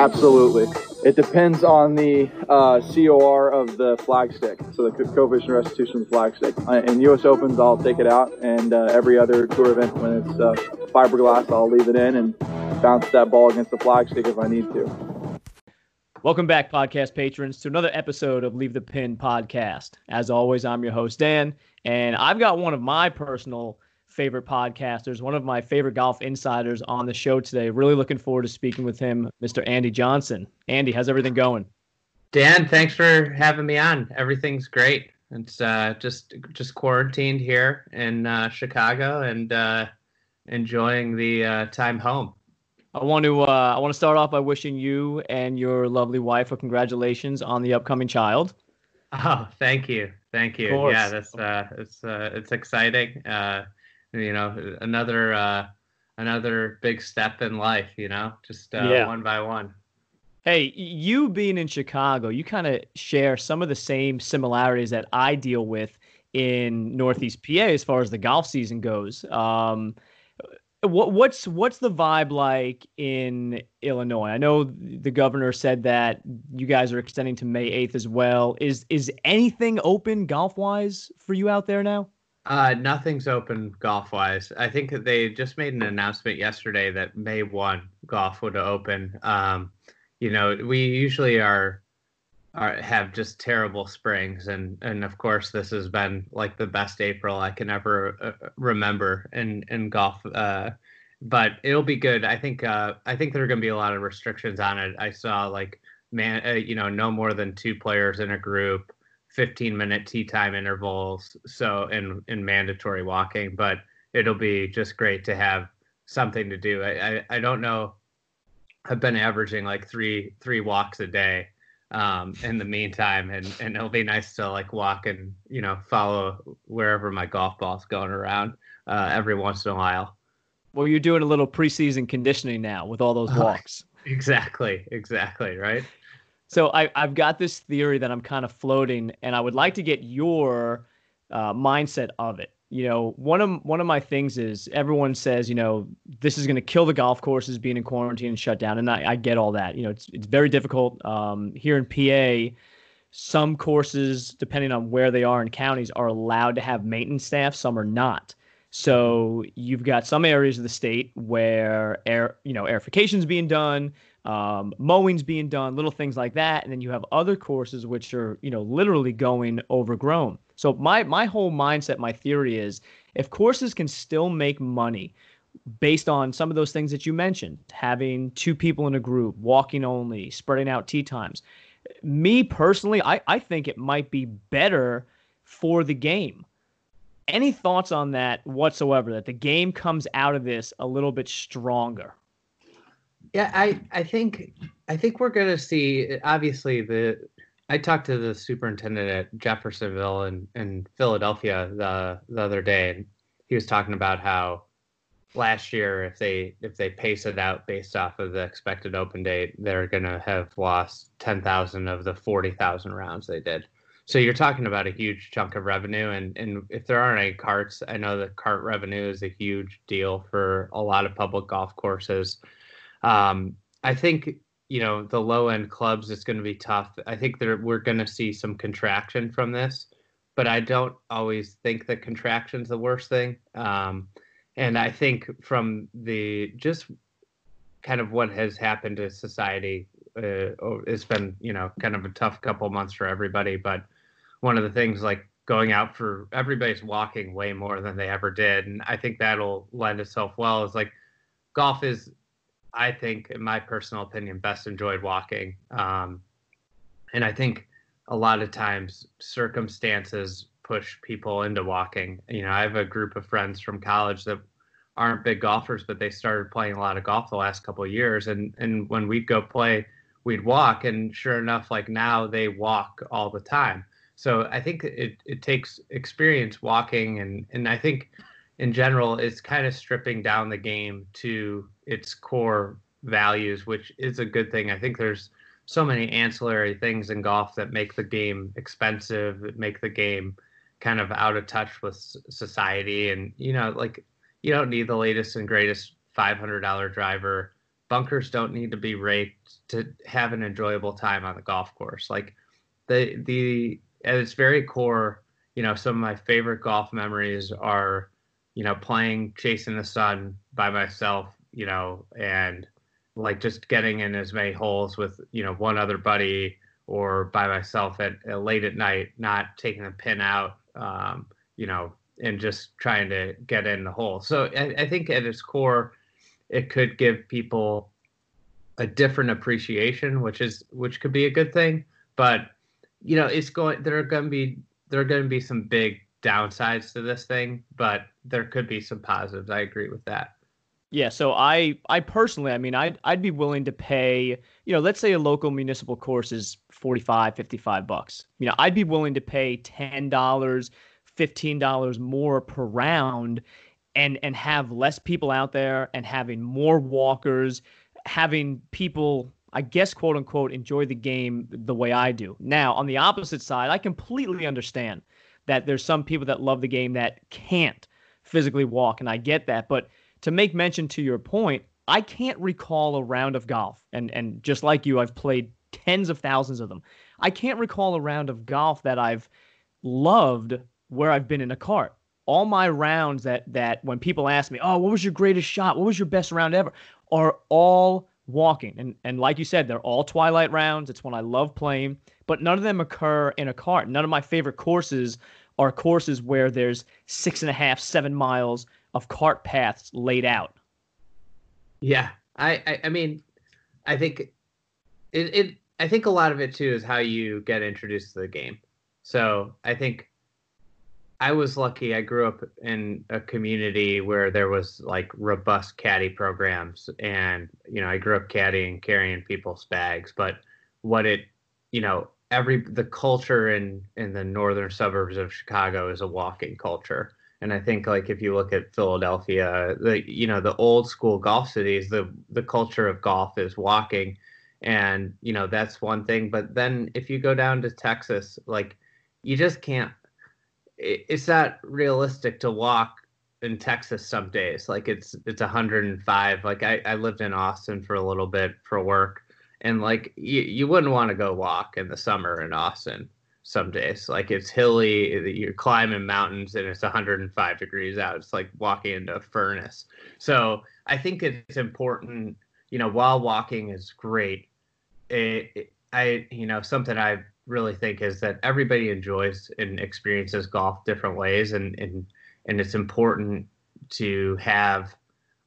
Absolutely. It depends on the uh, COR of the flagstick, so the coefficient restitution flagstick. Uh, in U.S. Opens, I'll take it out, and uh, every other tour event, when it's uh, fiberglass, I'll leave it in and bounce that ball against the flagstick if I need to. Welcome back, podcast patrons, to another episode of Leave the Pin podcast. As always, I'm your host, Dan, and I've got one of my personal favorite podcasters, one of my favorite golf insiders on the show today. Really looking forward to speaking with him, Mr. Andy Johnson. Andy, how's everything going? Dan, thanks for having me on. Everything's great. It's uh, just just quarantined here in uh, Chicago and uh, enjoying the uh, time home. I want to uh, I want to start off by wishing you and your lovely wife a congratulations on the upcoming child. Oh, thank you, thank you. Yeah, that's uh, it's uh, it's exciting. You know, another uh, another big step in life. You know, just uh, yeah. one by one. Hey, you being in Chicago, you kind of share some of the same similarities that I deal with in Northeast PA as far as the golf season goes. Um, what, what's what's the vibe like in Illinois? I know the governor said that you guys are extending to May eighth as well. Is is anything open golf wise for you out there now? Uh, nothing's open golf wise. I think they just made an announcement yesterday that May 1 golf would open. Um, you know, we usually are, are have just terrible springs, and and of course this has been like the best April I can ever uh, remember in in golf. Uh, but it'll be good. I think uh, I think there are going to be a lot of restrictions on it. I saw like man, uh, you know, no more than two players in a group. 15 minute tee time intervals so in in mandatory walking but it'll be just great to have something to do. I, I, I don't know i've been averaging like three three walks a day um, in the meantime and and it'll be nice to like walk and you know follow wherever my golf ball's going around uh, every once in a while. Well you're doing a little preseason conditioning now with all those walks. exactly exactly right so I, I've got this theory that I'm kind of floating, and I would like to get your uh, mindset of it. You know, one of one of my things is everyone says, you know, this is going to kill the golf courses being in quarantine and shut down, and I, I get all that. You know, it's it's very difficult um, here in PA. Some courses, depending on where they are in counties, are allowed to have maintenance staff. Some are not. So you've got some areas of the state where air, you know, aerification is being done um, mowing's being done, little things like that, and then you have other courses which are you know literally going overgrown. So my my whole mindset, my theory is if courses can still make money based on some of those things that you mentioned, having two people in a group, walking only, spreading out tee times. Me personally, I, I think it might be better for the game. Any thoughts on that whatsoever? That the game comes out of this a little bit stronger? Yeah, I I think I think we're gonna see obviously the I talked to the superintendent at Jeffersonville in, in Philadelphia the the other day and he was talking about how last year if they if they pace it out based off of the expected open date, they're gonna have lost ten thousand of the forty thousand rounds they did. So you're talking about a huge chunk of revenue and, and if there aren't any carts, I know that cart revenue is a huge deal for a lot of public golf courses. Um, I think you know the low end clubs it's going to be tough. I think that we're going to see some contraction from this, but I don't always think that contraction's the worst thing. Um, and I think from the just kind of what has happened to society, uh, it's been you know kind of a tough couple months for everybody. But one of the things like going out for everybody's walking way more than they ever did, and I think that'll lend itself well. Is like golf is I think, in my personal opinion, best enjoyed walking. Um, and I think a lot of times circumstances push people into walking. You know, I have a group of friends from college that aren't big golfers, but they started playing a lot of golf the last couple of years. And and when we'd go play, we'd walk, and sure enough, like now they walk all the time. So I think it it takes experience walking, and and I think in general it's kind of stripping down the game to its core values, which is a good thing. I think there's so many ancillary things in golf that make the game expensive, that make the game kind of out of touch with society. And, you know, like you don't need the latest and greatest $500 driver bunkers don't need to be raked to have an enjoyable time on the golf course. Like the the at its very core, you know, some of my favorite golf memories are, you know, playing chasing the sun by myself, you know, and like just getting in as many holes with, you know, one other buddy or by myself at, at late at night, not taking the pin out, um, you know, and just trying to get in the hole. So I, I think at its core, it could give people a different appreciation, which is which could be a good thing. But you know, it's going. There are going to be there are going to be some big downsides to this thing, but there could be some positives. I agree with that. Yeah, so I I personally, I mean, I'd I'd be willing to pay, you know, let's say a local municipal course is 45, 55 bucks. You know, I'd be willing to pay $10, $15 more per round and and have less people out there and having more walkers, having people I guess quote unquote enjoy the game the way I do. Now, on the opposite side, I completely understand that there's some people that love the game that can't physically walk and I get that, but to make mention to your point, I can't recall a round of golf, and and just like you, I've played tens of thousands of them. I can't recall a round of golf that I've loved where I've been in a cart. All my rounds that that when people ask me, "Oh, what was your greatest shot? What was your best round ever?" are all walking. And and like you said, they're all twilight rounds. It's one I love playing, but none of them occur in a cart. None of my favorite courses are courses where there's six and a half, seven miles of cart paths laid out. Yeah, I, I, I mean, I think it, it, I think a lot of it too is how you get introduced to the game. So I think I was lucky. I grew up in a community where there was like robust caddy programs, and you know, I grew up caddying, carrying people's bags. But what it, you know, every the culture in in the northern suburbs of Chicago is a walking culture and I think like if you look at Philadelphia, the you know the old school golf cities, the the culture of golf is walking, and you know that's one thing. But then if you go down to Texas, like you just can't. It, it's not realistic to walk in Texas some days. Like it's it's 105. Like I I lived in Austin for a little bit for work, and like you you wouldn't want to go walk in the summer in Austin some days. Like it's hilly, you're climbing mountains and it's 105 degrees out. It's like walking into a furnace. So I think it's important, you know, while walking is great, it, it, I, you know, something I really think is that everybody enjoys and experiences golf different ways. And, and, and it's important to have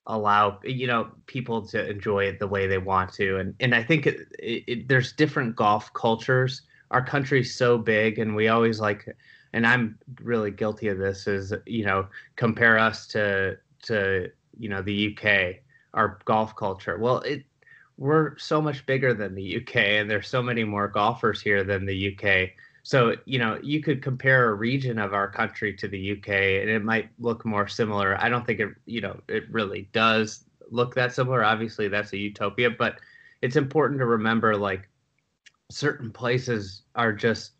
allow you know people to enjoy it the way they want to and and i think it, it, there's different golf cultures our country's so big and we always like and I'm really guilty of this is you know compare us to to you know the UK our golf culture. Well it we're so much bigger than the UK and there's so many more golfers here than the UK so you know you could compare a region of our country to the UK and it might look more similar. I don't think it you know it really does look that similar. Obviously that's a utopia but it's important to remember like certain places are just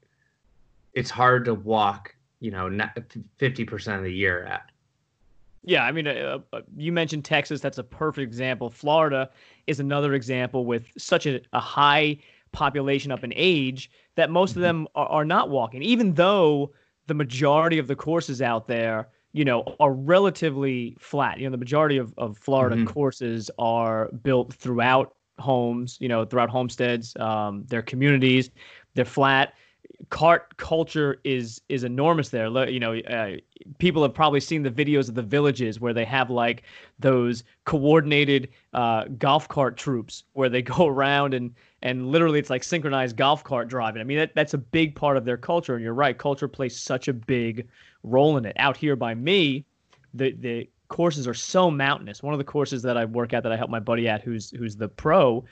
it's hard to walk you know 50% of the year at yeah i mean uh, uh, you mentioned texas that's a perfect example florida is another example with such a, a high population up in age that most mm-hmm. of them are, are not walking even though the majority of the courses out there you know, are relatively flat. You know, the majority of, of Florida mm-hmm. courses are built throughout homes, you know, throughout homesteads, um, their communities. They're flat. Cart culture is is enormous there. You know, uh, people have probably seen the videos of the villages where they have like those coordinated uh, golf cart troops where they go around and and literally it's like synchronized golf cart driving. I mean, that, that's a big part of their culture. And you're right, culture plays such a big role in it. Out here by me, the the courses are so mountainous. One of the courses that I work at that I help my buddy at, who's who's the pro,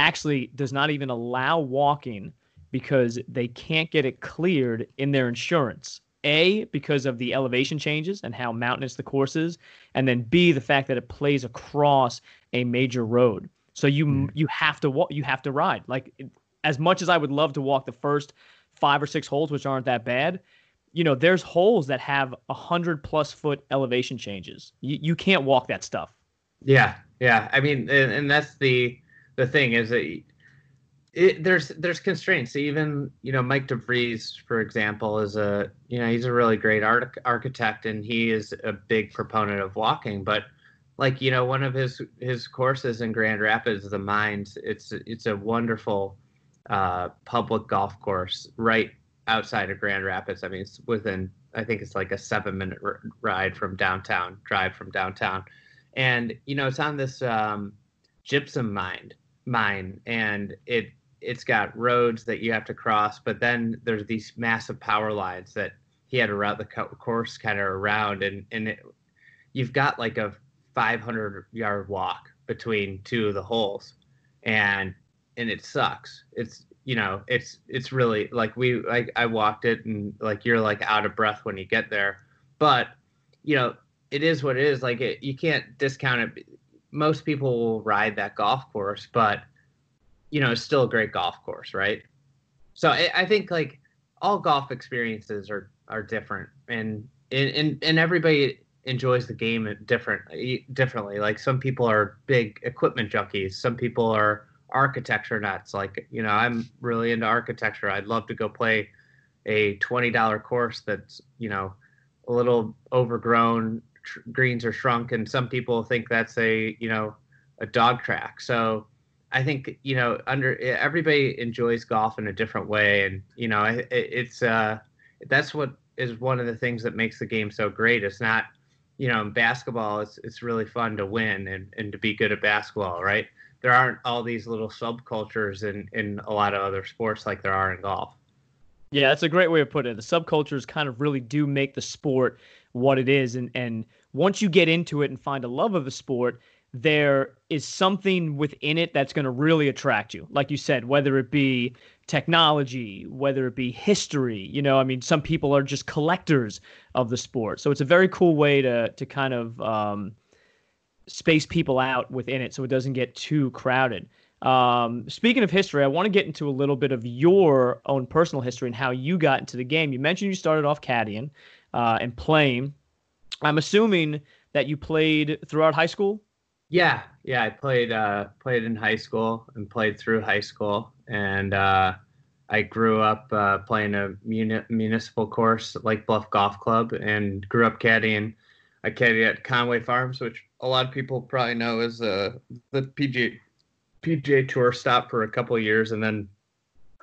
actually does not even allow walking because they can't get it cleared in their insurance. A, because of the elevation changes and how mountainous the course is, and then B, the fact that it plays across a major road. So you mm. you have to walk, you have to ride. Like as much as I would love to walk the first five or six holes, which aren't that bad, you know, there's holes that have a hundred plus foot elevation changes. You you can't walk that stuff. Yeah, Yeah, I mean, and, and that's the the thing is that it, there's there's constraints. Even you know Mike DeVries, for example, is a you know he's a really great art, architect and he is a big proponent of walking. But like you know one of his his courses in Grand Rapids, the Mines, it's it's a wonderful uh, public golf course right outside of Grand Rapids. I mean, it's within I think it's like a seven minute r- ride from downtown, drive from downtown, and you know it's on this um, gypsum mine mine and it it's got roads that you have to cross, but then there's these massive power lines that he had to route the course kind of around, and and it, you've got like a 500 yard walk between two of the holes, and and it sucks. It's you know it's it's really like we like I walked it and like you're like out of breath when you get there, but you know it is what it is. Like it, you can't discount it. Most people will ride that golf course, but you know, it's still a great golf course, right? So I, I think like all golf experiences are are different, and and and everybody enjoys the game different differently. Like some people are big equipment junkies, some people are architecture nuts. Like you know, I'm really into architecture. I'd love to go play a twenty dollar course that's you know a little overgrown, tr- greens are shrunk, and some people think that's a you know a dog track. So I think you know under everybody enjoys golf in a different way, and you know it, it's uh, that's what is one of the things that makes the game so great. It's not you know in basketball it's it's really fun to win and, and to be good at basketball, right? There aren't all these little subcultures in in a lot of other sports like there are in golf. Yeah, that's a great way of putting it. The subcultures kind of really do make the sport what it is, and and once you get into it and find a love of the sport there is something within it that's going to really attract you. Like you said, whether it be technology, whether it be history, you know, I mean, some people are just collectors of the sport. So it's a very cool way to to kind of um, space people out within it so it doesn't get too crowded. Um, speaking of history, I want to get into a little bit of your own personal history and how you got into the game. You mentioned you started off caddying uh, and playing. I'm assuming that you played throughout high school. Yeah, yeah. I played uh, played in high school and played through high school, and uh, I grew up uh, playing a muni- municipal course, Lake Bluff Golf Club, and grew up caddying. I caddied at Conway Farms, which a lot of people probably know is uh, the PGA PGA Tour stop for a couple years, and then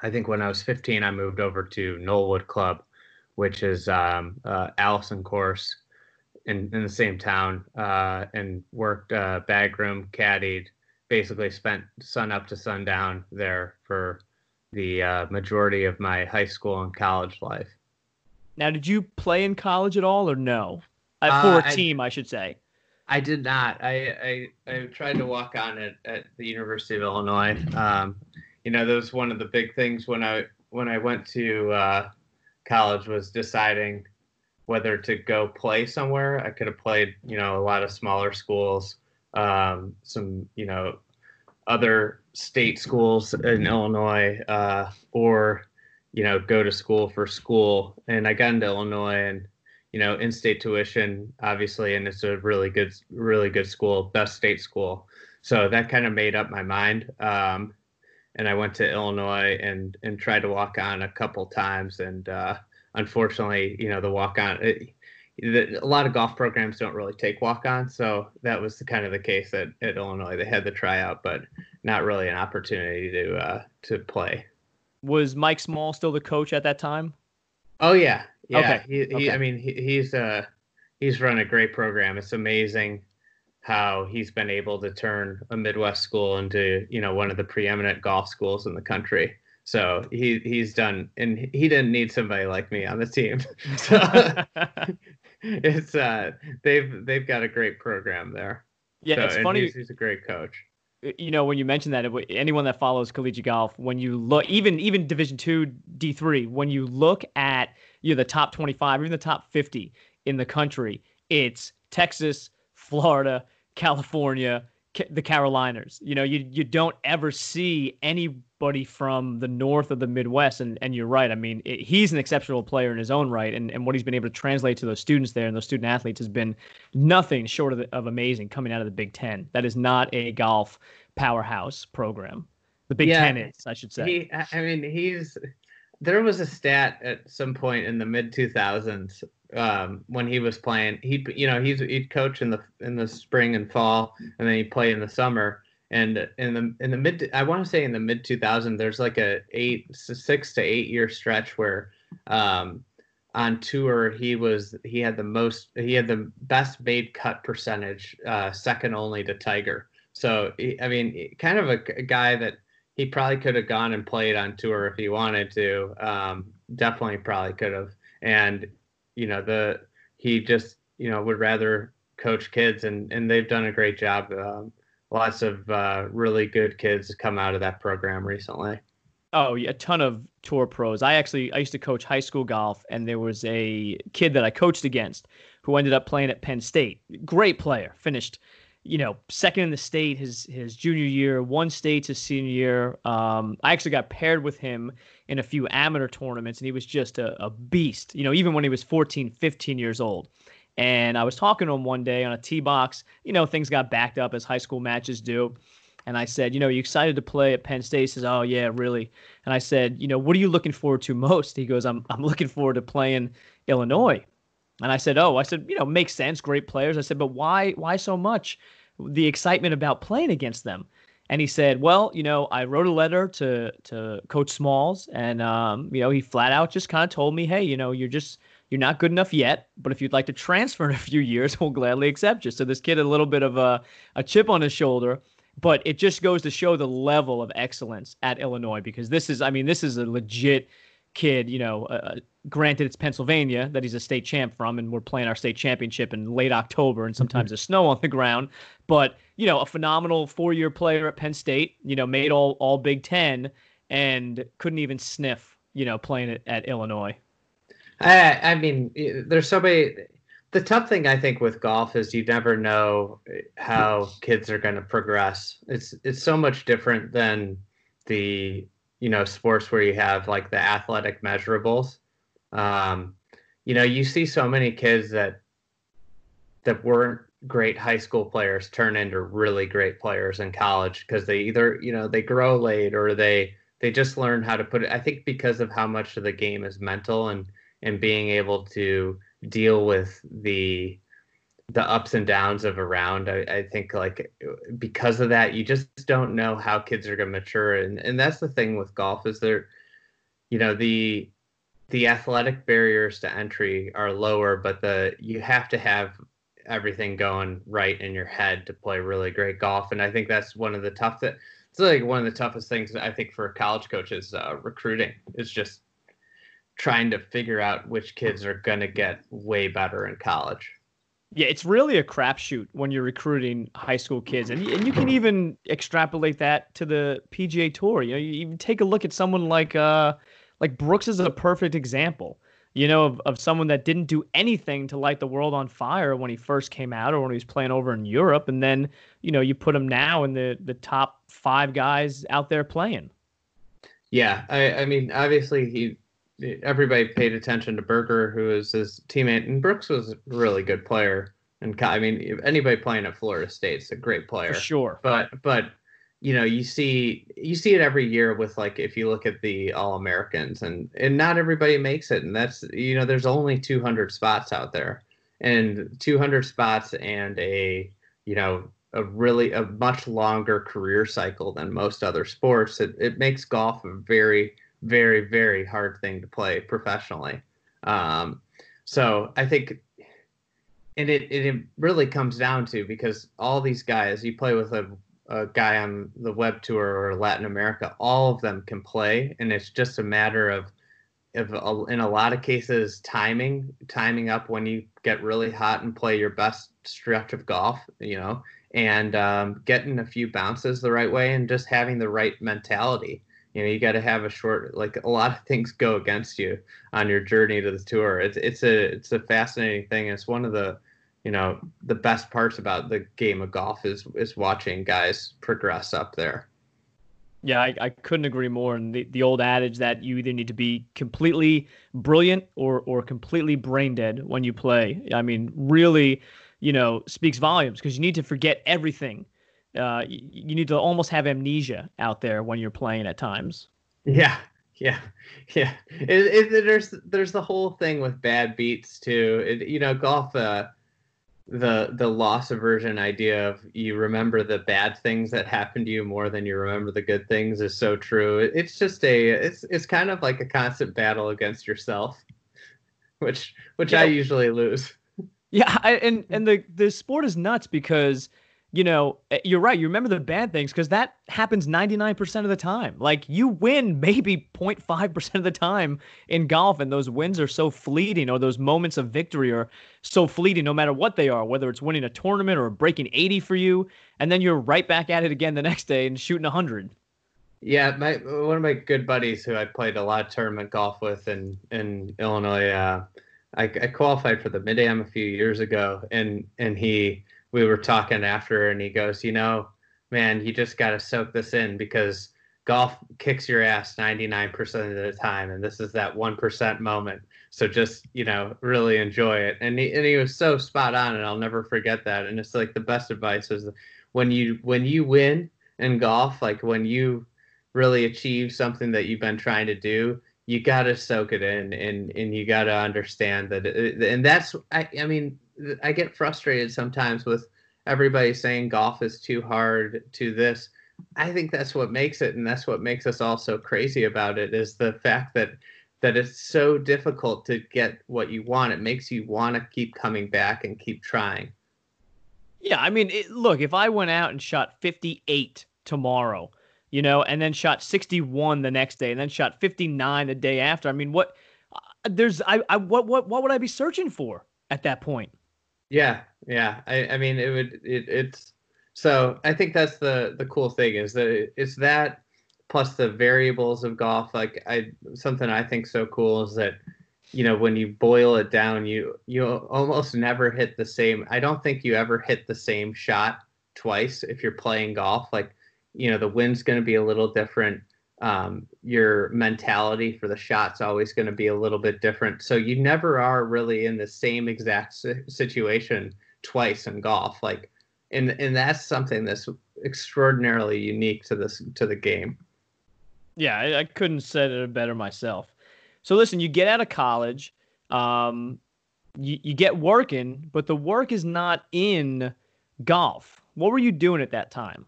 I think when I was 15, I moved over to Knollwood Club, which is um, uh, Alison course in, in the same town uh, and worked uh, bag room, caddied, basically spent sun up to sundown there for the uh, majority of my high school and college life. Now, did you play in college at all or no? Uh, for a team, I, I, should say. I did not. I, I, I tried to walk on it at the University of Illinois. Um, you know, that was one of the big things when I when I went to uh, college was deciding whether to go play somewhere. I could have played, you know, a lot of smaller schools, um, some, you know, other state schools in Illinois, uh, or, you know, go to school for school. And I got into Illinois and, you know, in-state tuition, obviously, and it's a really good, really good school, best state school. So that kind of made up my mind. Um, and I went to Illinois and and tried to walk on a couple times and uh, unfortunately, you know, the walk on, a lot of golf programs don't really take walk on. So that was the, kind of the case at, at Illinois. They had the tryout, but not really an opportunity to uh, to play. Was Mike Small still the coach at that time? Oh yeah, yeah. Okay. He, he okay. I mean, he, he's uh he's run a great program. It's amazing how he's been able to turn a Midwest school into you know one of the preeminent golf schools in the country. So he he's done, and he didn't need somebody like me on the team. So it's uh they've they've got a great program there. Yeah, so, it's funny. He's, he's, a great coach. You know, when you mention that, anyone that follows collegiate golf, when you look, even even Division two, D three, when you look at you know the top twenty five, even the top fifty in the country, it's Texas, Florida, California, the Carolinas. You know, you you don't ever see anybody from the north of the Midwest. And and you're right. I mean, it, he's an exceptional player in his own right, and and what he's been able to translate to those students there and those student athletes has been nothing short of, of amazing coming out of the Big Ten. That is not a golf powerhouse program. The Big yeah, Ten is, I should say. He, I mean, he's there was a stat at some point in the mid 2000s um, when he was playing. He, you know, he's he'd coach in the in the spring and fall, and then he'd play in the summer. And in the in the mid, I want to say in the mid 2000s, there's like a eight six to eight year stretch where um, on tour he was he had the most he had the best made cut percentage, uh, second only to Tiger. So I mean, kind of a, a guy that he probably could have gone and played on tour if he wanted to. Um, definitely probably could have. And you know the he just you know would rather coach kids and and they've done a great job. Um, lots of uh, really good kids come out of that program recently. Oh, yeah, a ton of tour pros. I actually I used to coach high school golf, and there was a kid that I coached against who ended up playing at Penn State. Great player, finished you know, second in the state his his junior year, one state his senior year. Um, I actually got paired with him in a few amateur tournaments, and he was just a, a beast. You know, even when he was 14, 15 years old. And I was talking to him one day on a tee box. You know, things got backed up as high school matches do. And I said, you know, you excited to play at Penn State? He says, oh yeah, really. And I said, you know, what are you looking forward to most? He goes, I'm I'm looking forward to playing Illinois. And I said, "Oh, I said, you know, makes sense, great players." I said, "But why why so much the excitement about playing against them?" And he said, "Well, you know, I wrote a letter to to Coach Smalls, and um, you know, he flat out just kind of told me, hey, you know, you're just you're not good enough yet, but if you'd like to transfer in a few years, we'll gladly accept you." So this kid had a little bit of a a chip on his shoulder, but it just goes to show the level of excellence at Illinois because this is, I mean, this is a legit kid, you know, granted it's Pennsylvania that he's a state champ from, and we're playing our state championship in late October, and sometimes mm-hmm. there's snow on the ground. But you know, a phenomenal four-year player at Penn State, you know, made all all Big Ten, and couldn't even sniff, you know, playing it at Illinois. I, I mean, there's so many. The tough thing I think with golf is you never know how kids are going to progress. It's it's so much different than the you know sports where you have like the athletic measurables um, you know you see so many kids that that weren't great high school players turn into really great players in college because they either you know they grow late or they they just learn how to put it i think because of how much of the game is mental and and being able to deal with the the ups and downs of a round. I, I, think like because of that, you just don't know how kids are going to mature, and and that's the thing with golf is there, you know the the athletic barriers to entry are lower, but the you have to have everything going right in your head to play really great golf, and I think that's one of the tough that it's like one of the toughest things I think for college coaches uh, recruiting is just trying to figure out which kids are going to get way better in college. Yeah, it's really a crapshoot when you're recruiting high school kids, and and you can even extrapolate that to the PGA Tour. You know, you even take a look at someone like uh like Brooks is a perfect example. You know, of, of someone that didn't do anything to light the world on fire when he first came out or when he was playing over in Europe, and then you know you put him now in the the top five guys out there playing. Yeah, I I mean obviously he everybody paid attention to Berger, who was his teammate, and Brooks was a really good player. And I mean, anybody playing at Florida State's a great player, For sure. But but you know, you see you see it every year with like if you look at the All Americans, and and not everybody makes it, and that's you know, there's only 200 spots out there, and 200 spots and a you know a really a much longer career cycle than most other sports. It it makes golf a very very very hard thing to play professionally. Um, so I think, and it it really comes down to because all these guys you play with a a guy on the web tour or Latin America, all of them can play, and it's just a matter of, of in a lot of cases, timing, timing up when you get really hot and play your best stretch of golf, you know, and um, getting a few bounces the right way and just having the right mentality. You know you got to have a short like a lot of things go against you on your journey to the tour. It's it's a it's a fascinating thing. It's one of the you know the best parts about the game of golf is is watching guys progress up there Yeah, I, I couldn't agree more. And the, the old adage that you either need to be completely brilliant or or completely brain dead when you play. I mean, really, you know, speaks volumes because you need to forget everything. Uh, you, you need to almost have amnesia out there when you're playing at times. Yeah, yeah, yeah. It, it, there's there's the whole thing with bad beats too. It, you know, golf. Uh, the the loss aversion idea of you remember the bad things that happened to you more than you remember the good things is so true. It's just a it's it's kind of like a constant battle against yourself, which which yeah. I usually lose. Yeah, I, and and the the sport is nuts because you know, eh, you're right. You remember the bad things because that happens 99% of the time. Like you win maybe 0.5% of the time in golf, and those wins are so fleeting, or those moments of victory are so fleeting, no matter what they are, whether it's winning a tournament or breaking 80 for you, and then you're right back at it again the next day and shooting 100. Yeah, my one of my good buddies who I played a lot of tournament golf with in in Illinois. Uh, I, I qualified for the Mid Am a few years ago, and and he we were talking after, and he goes, you know, man, you just got to soak this in because golf kicks your ass 99% of the time, and this is that 1% moment. So just you know, really enjoy it. And he and he was so spot on, and I'll never forget that. And it's like the best advice is when you when you win in golf, like when you really achieve something that you've been trying to do, you got to soak it in and and you got to understand that it, and that's I, I mean I get frustrated sometimes with everybody saying golf is too hard to this. I think that's what makes it, and that's what makes us all so crazy about it is the fact that that it's so difficult to get what you want. It makes you want to keep coming back and keep trying. Yeah, I mean, it, look, if I went out and shot 58 tomorrow, you know, and then shot 61 the next day, and then shot 59 the day after, I mean, what? Uh, there's, I, I, what, what, what would I be searching for at that point? Yeah, yeah. I, I mean, it would. It, it's so. I think that's the the cool thing is that it's that plus the variables of golf. Like I, something I think so cool is that you know when you boil it down, you you almost never hit the same. I don't think you ever hit the same shot twice if you're playing golf. Like you know the wind's going to be a little different um, your mentality for the shot's always going to be a little bit different. So you never are really in the same exact situation twice in golf. Like, and and that's something that's extraordinarily unique to this to the game. Yeah, I, I couldn't said it better myself. So listen, you get out of college, um, you, you get working, but the work is not in golf. What were you doing at that time?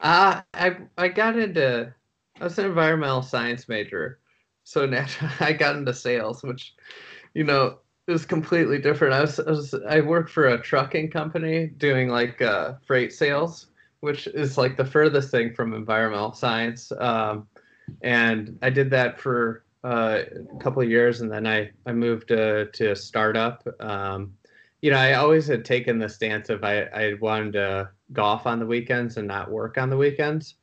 Uh, I I got into I was an environmental science major, so naturally I got into sales, which, you know, is completely different. I was, I was I worked for a trucking company doing like uh, freight sales, which is like the furthest thing from environmental science. Um, and I did that for uh, a couple years, and then I I moved uh, to a startup. Um, you know, I always had taken the stance of I I wanted to golf on the weekends and not work on the weekends.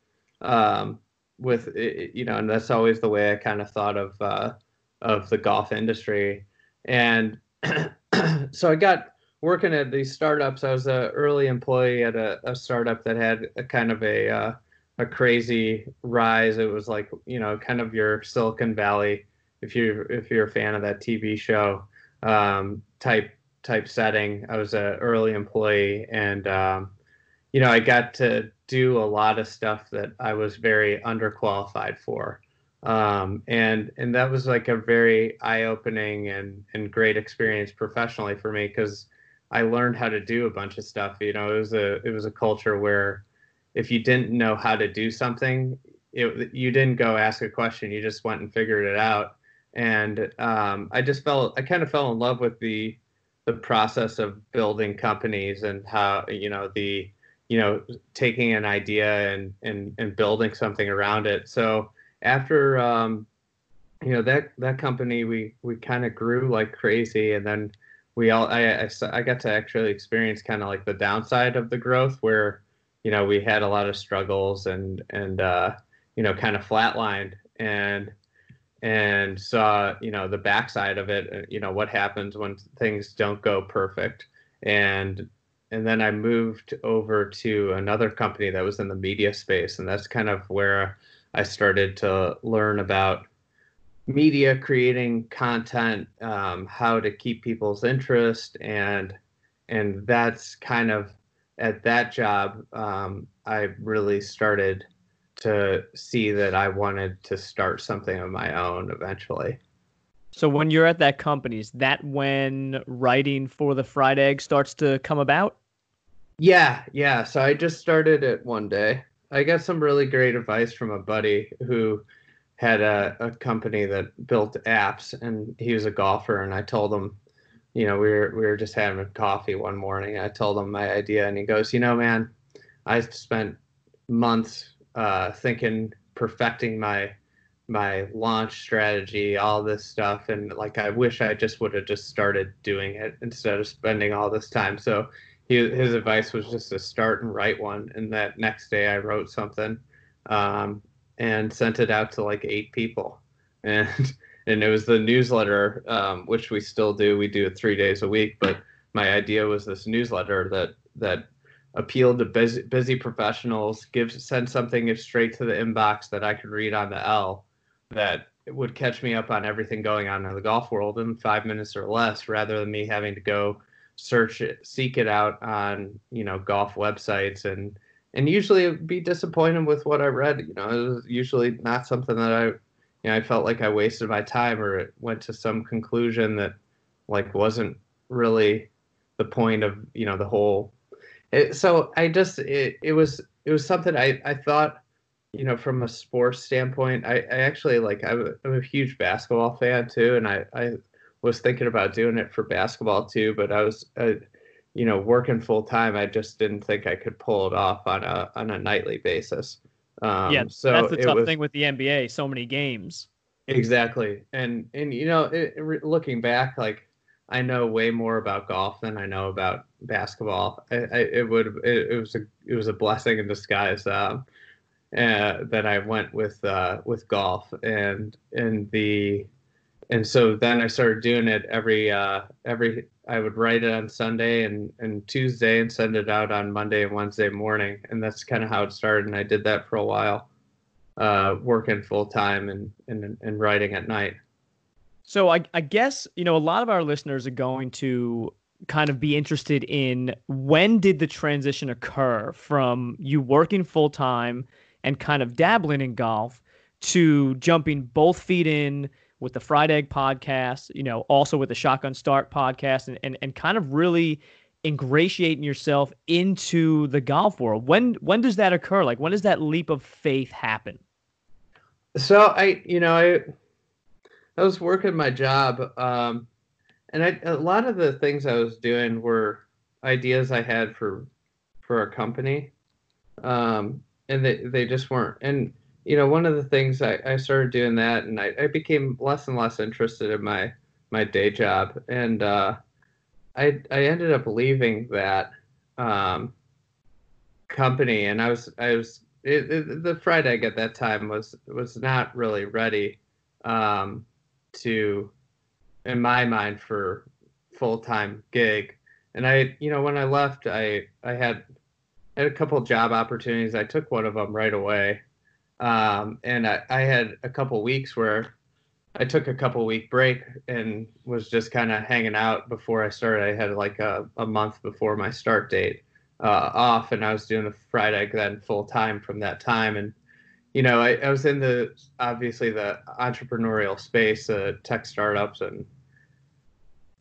Um, with you know, and that's always the way I kind of thought of uh, of the golf industry. And so I got working at these startups. I was an early employee at a, a startup that had a kind of a uh, a crazy rise. It was like you know, kind of your Silicon Valley, if you if you're a fan of that TV show um, type type setting. I was an early employee, and um, you know, I got to do a lot of stuff that I was very underqualified for. Um, and and that was like a very eye-opening and and great experience professionally for me because I learned how to do a bunch of stuff. You know, it was a it was a culture where if you didn't know how to do something, it, you didn't go ask a question. You just went and figured it out. And um, I just felt I kind of fell in love with the the process of building companies and how you know the you know taking an idea and and and building something around it. So after um you know that that company we we kind of grew like crazy. And then we all I, I i got to actually experience kind of like the downside of the growth where you know we had a lot of struggles and and uh you know kind of flatlined. And and saw you know the backside of it uh, you know what happens when things don't go perfect. And and then I moved over to another company that was in the media space, and that's kind of where I started to learn about media, creating content, um, how to keep people's interest, and and that's kind of at that job um, I really started to see that I wanted to start something of my own eventually. So when you're at that company, is that when writing for the fried egg starts to come about? Yeah, yeah. So I just started it one day. I got some really great advice from a buddy who had a, a company that built apps and he was a golfer and I told him, you know, we were we were just having coffee one morning. I told him my idea and he goes, you know, man, I spent months uh, thinking perfecting my my launch strategy, all this stuff, and like I wish I just would have just started doing it instead of spending all this time. So he, his advice was just to start and write one, and that next day I wrote something um, and sent it out to like eight people, and and it was the newsletter, um, which we still do. We do it three days a week, but my idea was this newsletter that that appealed to busy, busy professionals, give send something straight to the inbox that I could read on the L that it would catch me up on everything going on in the golf world in five minutes or less, rather than me having to go search it, seek it out on you know golf websites and and usually be disappointed with what I read. You know, it was usually not something that I you know I felt like I wasted my time or it went to some conclusion that like wasn't really the point of you know the whole it, so I just it, it was it was something I I thought you know from a sports standpoint I, I actually like I'm a, I'm a huge basketball fan too and I I was thinking about doing it for basketball too but I was uh, you know working full time I just didn't think I could pull it off on a on a nightly basis um, yeah so that's the tough was, thing with the NBA so many games exactly and and you know it, it, looking back like I know way more about golf than I know about basketball. I, I, it would it, it, was a it was a blessing in disguise um, uh, that I went with uh, with golf and and the and so then I started doing it every uh, every I would write it on Sunday and and Tuesday and send it out on Monday and Wednesday morning and that's kind of how it started and I did that for a while, uh, working full time and, and and writing at night. So I, I guess you know a lot of our listeners are going to kind of be interested in when did the transition occur from you working full time and kind of dabbling in golf to jumping both feet in with the Fried Egg podcast, you know, also with the Shotgun Start podcast, and, and, and kind of really ingratiating yourself into the golf world. When when does that occur? Like when does that leap of faith happen? So I, you know, I I was working my job, um, and I, a lot of the things I was doing were ideas I had for for a company, um, and they they just weren't. And you know, one of the things I, I started doing that, and I, I became less and less interested in my my day job, and uh, I I ended up leaving that um, company, and I was I was it, it, the fried egg at that time was was not really ready. Um, to, in my mind, for full time gig. And I, you know, when I left, I I had had a couple job opportunities. I took one of them right away, um, and I, I had a couple weeks where I took a couple week break and was just kind of hanging out before I started. I had like a, a month before my start date uh, off, and I was doing the fried egg then full time from that time. And you know, I, I was in the obviously the entrepreneurial space, uh, tech startups, and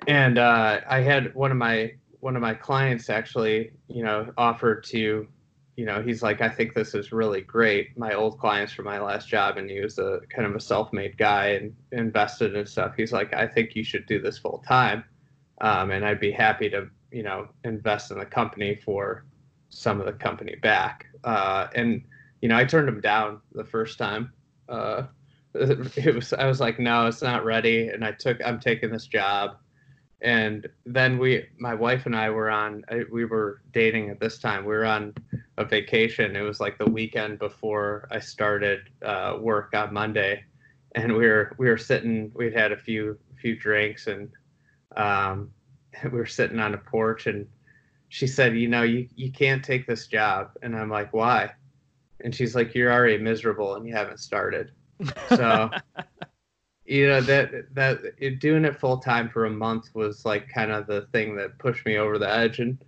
and uh, I had one of my one of my clients actually, you know, offered to, you know, he's like, I think this is really great. My old clients from my last job, and he was a kind of a self-made guy and invested in stuff. He's like, I think you should do this full time, um, and I'd be happy to, you know, invest in the company for some of the company back. Uh, and you know, I turned him down the first time. Uh, it was I was like, no, it's not ready, and I took I'm taking this job, and then we, my wife and I were on we were dating at this time. We were on a vacation. It was like the weekend before I started uh, work on Monday, and we were we were sitting. We'd had a few few drinks, and um, we were sitting on a porch and she said, you know, you you can't take this job, and I'm like, why? And she's like, you're already miserable and you haven't started. So, you know that that doing it full time for a month was like kind of the thing that pushed me over the edge, and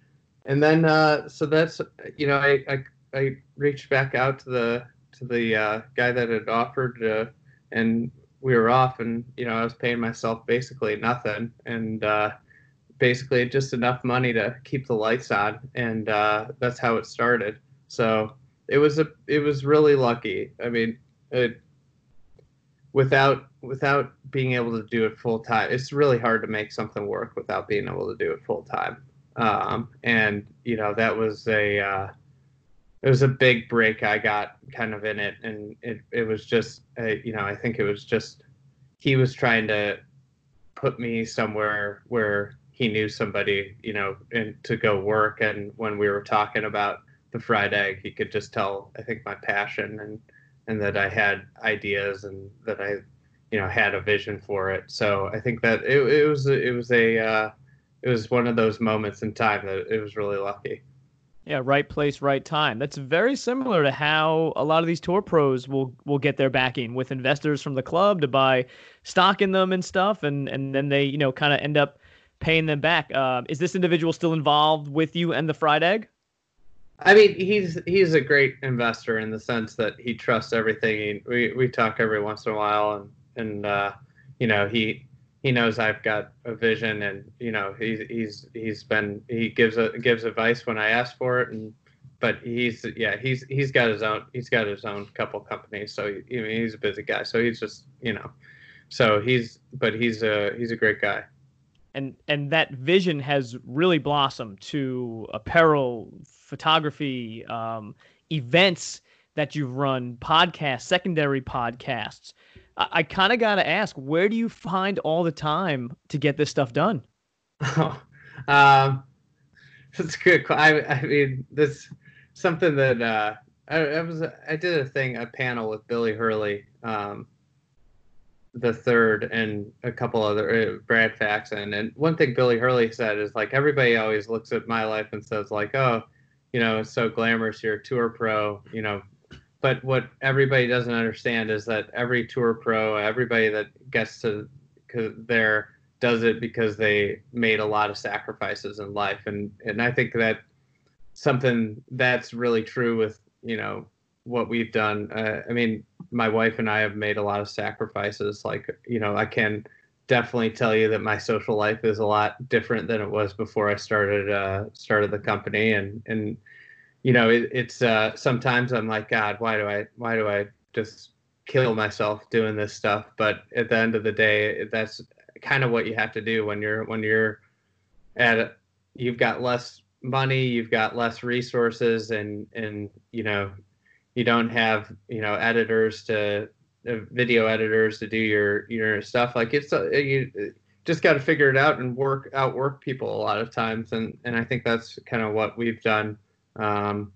and then uh, so that's you know I, I I reached back out to the to the uh, guy that had offered, uh, and we were off, and you know I was paying myself basically nothing, and uh, basically just enough money to keep the lights on, and uh, that's how it started. So it was a it was really lucky. I mean, it, without without being able to do it full time, it's really hard to make something work without being able to do it full time. Um, and you know that was a uh, it was a big break I got kind of in it, and it it was just a, you know I think it was just he was trying to put me somewhere where he knew somebody you know and to go work, and when we were talking about the fried egg, he could just tell I think my passion and and that I had ideas and that I you know had a vision for it. So I think that it, it was it was a uh, it was one of those moments in time that it was really lucky. Yeah, right place, right time. That's very similar to how a lot of these tour pros will will get their backing with investors from the club to buy stock in them and stuff, and and then they you know kind of end up paying them back. Uh, is this individual still involved with you and the fried egg? I mean, he's he's a great investor in the sense that he trusts everything. We we talk every once in a while, and and uh, you know he he knows I've got a vision, and you know he's he's he's been he gives a gives advice when I ask for it, and but he's yeah he's he's got his own he's got his own couple companies, so he, he's a busy guy, so he's just you know, so he's but he's a he's a great guy. And and that vision has really blossomed to apparel photography um, events that you've run podcasts secondary podcasts I, I kind of got to ask, where do you find all the time to get this stuff done? Oh, um, that's good. I, I mean, this something that uh, I, I, was. I did a thing, a panel with Billy Hurley, um, the third, and a couple other uh, Brad Faxon. And one thing Billy Hurley said is like everybody always looks at my life and says like, oh, you know, so glamorous. You're a tour pro. You know, but what everybody doesn't understand is that every tour pro, everybody that gets to there does it because they made a lot of sacrifices in life, and and I think that something that's really true with you know what we've done. Uh, I mean, my wife and I have made a lot of sacrifices. Like you know, I can definitely tell you that my social life is a lot different than it was before I started uh, started the company, and and you know, it, it's uh, sometimes I'm like, God, why do I, why do I just kill myself doing this stuff? But at the end of the day, that's kind of what you have to do when you're when you're at you've got less money, you've got less resources, and and you know, you don't have you know editors to video editors to do your your stuff. Like it's uh, you just got to figure it out and work outwork people a lot of times, and and I think that's kind of what we've done um,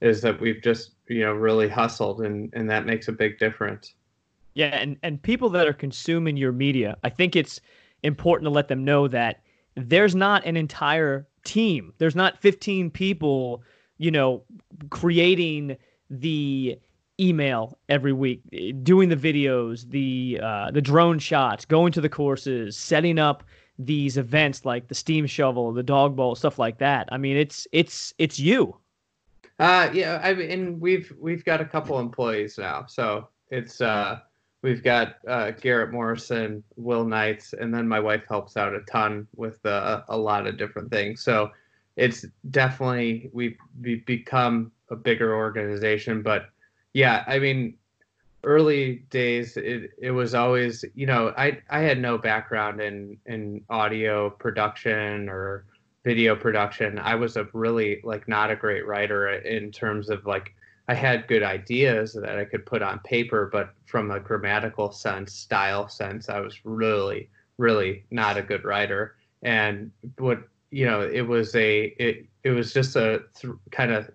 is that we've just you know really hustled and and that makes a big difference. Yeah and and people that are consuming your media i think it's important to let them know that there's not an entire team. There's not 15 people you know creating the email every week doing the videos the uh, the drone shots going to the courses setting up these events like the steam shovel, the dog bowl, stuff like that. I mean, it's it's it's you. Uh, yeah, I mean, we've we've got a couple employees now, so it's uh, we've got uh, Garrett Morrison, Will Knights, and then my wife helps out a ton with uh, a lot of different things. So it's definitely we've, we've become a bigger organization, but yeah, I mean, early days it, it was always you know i i had no background in in audio production or video production. I was a really like not a great writer in terms of like i had good ideas that i could put on paper but from a grammatical sense style sense i was really really not a good writer. And what you know it was a it, it was just a th- kind of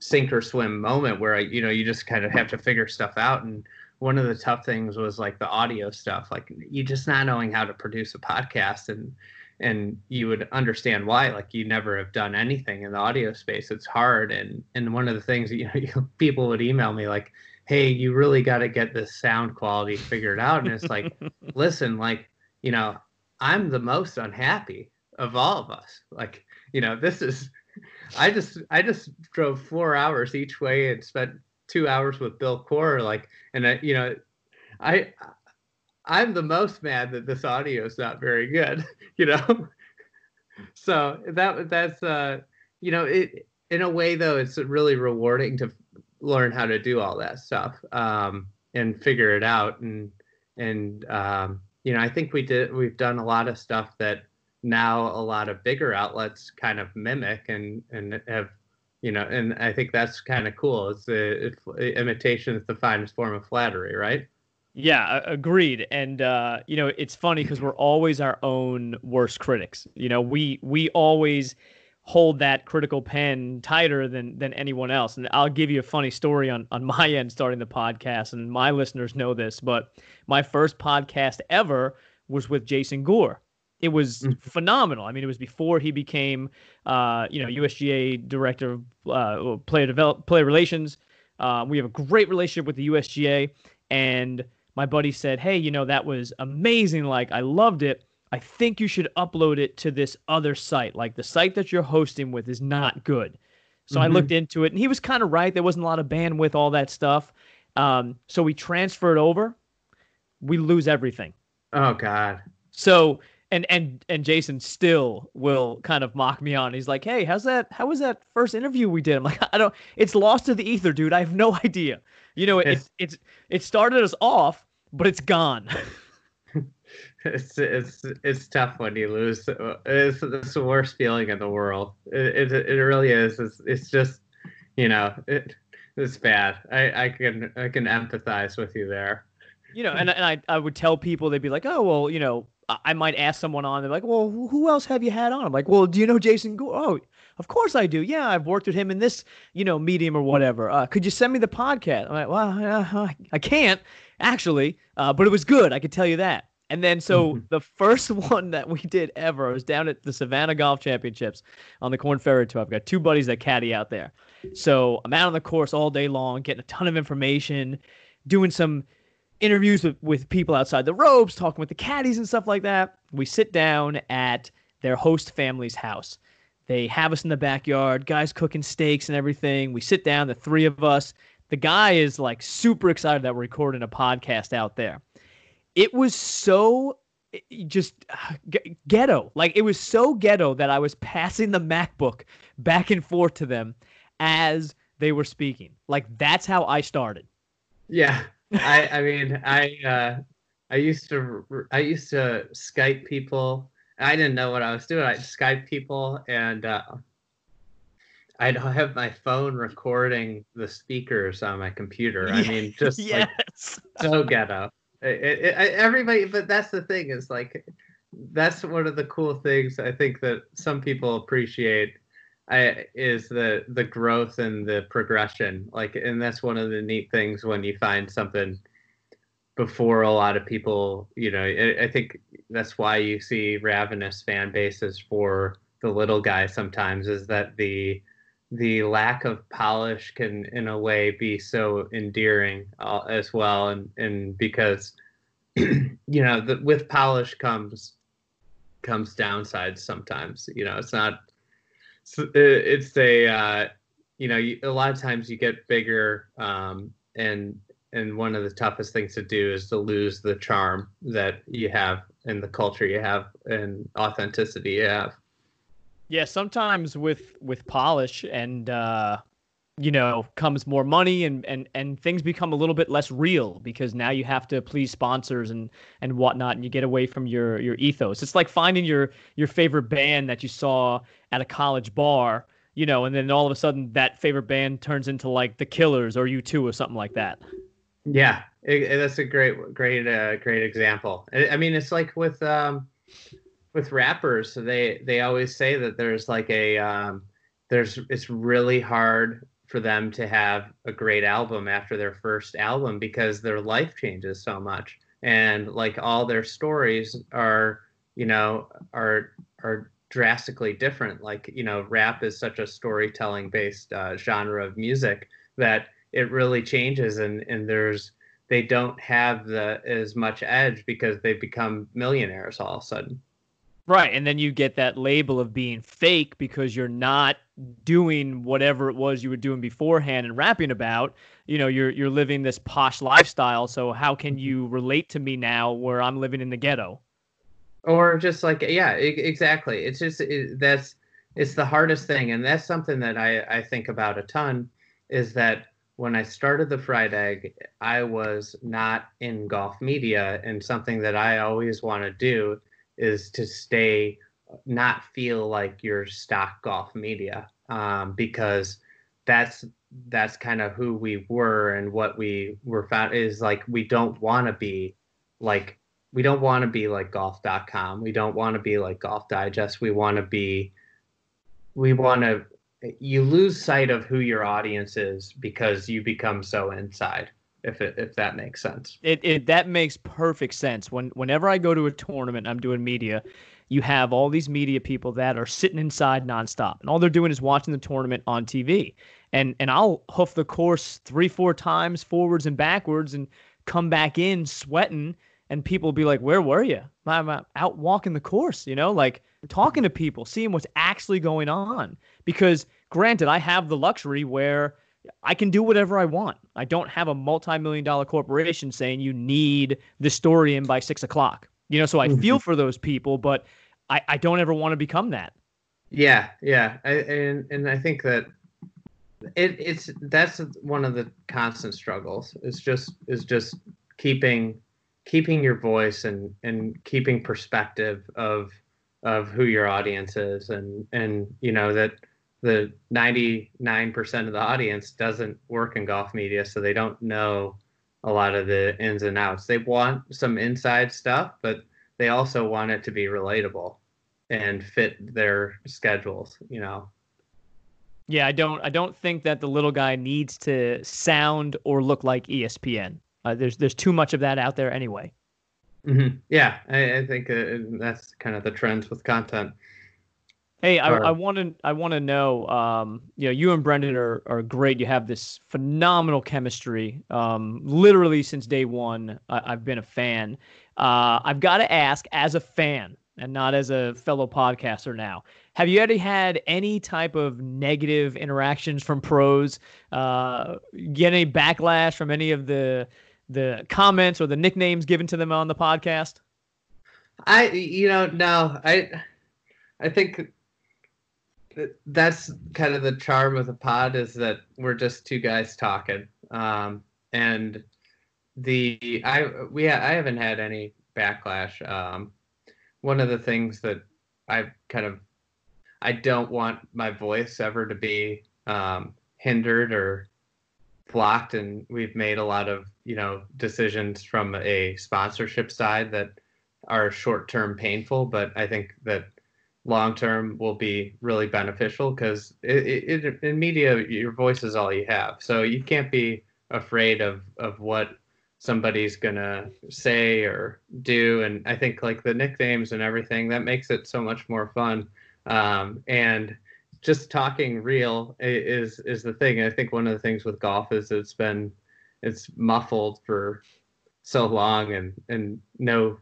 sink or swim moment where I, you know you just kind of have to figure stuff out. And one of the tough things was like the audio stuff like you just not knowing how to produce a podcast and and you would understand why like you never have done anything in the audio space. It's hard. And and one of the things you know people would email me like hey you really got to get this sound quality figured out. And it's like listen like you know i'm the most unhappy of all of us. Like you know this is i just i just drove four hours each way and spent two hours with Bill Coore like and I, you know i I'm the most mad that this audio is not very good, you know. so that that's uh, you know, it in a way though, it's really rewarding to learn how to do all that stuff um, and figure it out. And and um, you know, I think we did we've done a lot of stuff that now a lot of bigger outlets kind of mimic and and have you know, and I think that's kind of cool. It's the imitation is the finest form of flattery, right? Yeah, agreed. And uh, you know, it's funny because we're always our own worst critics. You know, we we always hold that critical pen tighter than than anyone else. And I'll give you a funny story on on my end starting the podcast, and my listeners know this, but my first podcast ever was with Jason Gore. It was mm. phenomenal. I mean, it was before he became, uh, you know, USGA director of uh, player develop player relations. Uh, we have a great relationship with the USGA, and my buddy said, Hey, you know, that was amazing. Like, I loved it. I think you should upload it to this other site. Like, the site that you're hosting with is not good. So mm-hmm. I looked into it, and he was kind of right. There wasn't a lot of bandwidth, all that stuff. Um, so we transferred over. We lose everything. Oh God. So and and and Jason still will kind of mock me on. He's like, "Hey, how's that? How was that first interview we did?" I'm like, "I don't. It's lost to the ether, dude. I have no idea. You know, it it's, it's it started us off, but it's gone. it's it's it's tough when you lose. Uh, it's, it's the worst feeling in the world. It it, it really is. It's it's just you know it it's bad. I I can I can empathize with you there. You know, and and I I would tell people they'd be like, oh well, you know, I might ask someone on. They're like, well, who else have you had on? I'm like, well, do you know Jason Gore? Oh, of course I do. Yeah, I've worked with him in this, you know, medium or whatever. Uh, could you send me the podcast? I'm like, well, uh, I can't actually, uh, but it was good. I could tell you that. And then, so mm-hmm. the first one that we did ever was down at the Savannah Golf Championships on the Korn Ferry Tour. I've got two buddies that caddy out there. So I'm out on the course all day long, getting a ton of information, doing some interviews with, with people outside the ropes, talking with the caddies and stuff like that. We sit down at their host family's house. They have us in the backyard, guys cooking steaks and everything. We sit down, the three of us, the guy is like super excited that we're recording a podcast out there. It was so eh, just ghetto. Like it was so ghetto that I was passing the MacBook back and forth to them as they were speaking. Like that's how I started. Yeah. I I mean, I uh I used to I used to Skype people. I didn't know what I was doing. I'd Skype people and uh I'd have my phone recording the speakers on my computer. I mean, just yes. like so ghetto. It, it, it, everybody, but that's the thing is like, that's one of the cool things I think that some people appreciate. I, is the the growth and the progression. Like, and that's one of the neat things when you find something before a lot of people. You know, I, I think that's why you see ravenous fan bases for the little guy sometimes. Is that the the lack of polish can in a way be so endearing uh, as well and and because you know the, with polish comes comes downsides sometimes you know it's not it's a uh, you know a lot of times you get bigger um, and and one of the toughest things to do is to lose the charm that you have and the culture you have and authenticity you have. Yeah, sometimes with with polish and uh, you know comes more money and and and things become a little bit less real because now you have to please sponsors and and whatnot, and you get away from your your ethos. It's like finding your your favorite band that you saw at a college bar, you know, and then all of a sudden that favorite band turns into like the Killers or U2 or something like that. Yeah, it, that's a great great uh, great example. I, I mean, it's like with um with rappers, they they always say that there's like a um, there's it's really hard for them to have a great album after their first album because their life changes so much and like all their stories are you know are are drastically different. Like you know, rap is such a storytelling based uh, genre of music that it really changes, and and there's they don't have the as much edge because they've become millionaires all of a sudden. Right, and then you get that label of being fake because you're not doing whatever it was you were doing beforehand and rapping about. You know, you're you're living this posh lifestyle. So how can mm-hmm. you relate to me now where I'm living in the ghetto? Or just like yeah, exactly. It's just it, that's it's the hardest thing, and that's something that I I think about a ton. Is that when I started the fried egg, I was not in golf media, and something that I always want to do is to stay not feel like you're stock golf media um, because that's that's kind of who we were and what we were found is like we don't want to be like we don't want to be like golf.com we don't want to be like golf digest we want to be we want to you lose sight of who your audience is because you become so inside if it if that makes sense. It, it that makes perfect sense. When whenever I go to a tournament, I'm doing media. You have all these media people that are sitting inside nonstop, and all they're doing is watching the tournament on TV. And and I'll hoof the course three, four times forwards and backwards, and come back in sweating. And people will be like, "Where were you?" I'm out walking the course, you know, like talking to people, seeing what's actually going on. Because granted, I have the luxury where I can do whatever I want. I don't have a multi-million dollar corporation saying you need the story in by six o'clock. You know, so I mm-hmm. feel for those people, but I, I don't ever want to become that. Yeah, yeah, I, and and I think that it it's that's one of the constant struggles. It's just is just keeping keeping your voice and and keeping perspective of of who your audience is and and you know that the 99% of the audience doesn't work in golf media, so they don't know a lot of the ins and outs. They want some inside stuff, but they also want it to be relatable and fit their schedules, you know. Yeah, I don't I don't think that the little guy needs to sound or look like ESPN. Uh, there's there's too much of that out there anyway. Mm-hmm. Yeah, I, I think uh, that's kind of the trends with content. Hey, I want to I want to know. Um, you know, you and Brendan are are great. You have this phenomenal chemistry. Um, literally since day one, I, have been a fan. Uh, I've got to ask, as a fan and not as a fellow podcaster now, have you ever had any type of negative interactions from pros? Uh, get any backlash from any of the the comments or the nicknames given to them on the podcast? I, you know, no, I, I think that's kind of the charm of the pod is that we're just two guys talking. Um, and the I we I haven't had any backlash. Um, one of the things that I kind of I don't want my voice ever to be um, hindered or blocked, and we've made a lot of you know decisions from a sponsorship side that are short term painful, but I think that long term will be really beneficial because in media your voice is all you have. So you can't be afraid of of what somebody's gonna say or do. And i think like the nicknames and everything that makes it so much more fun. Um, and just talking real is is the thing. I think one of the things with golf is it's been it's muffled for so long and and no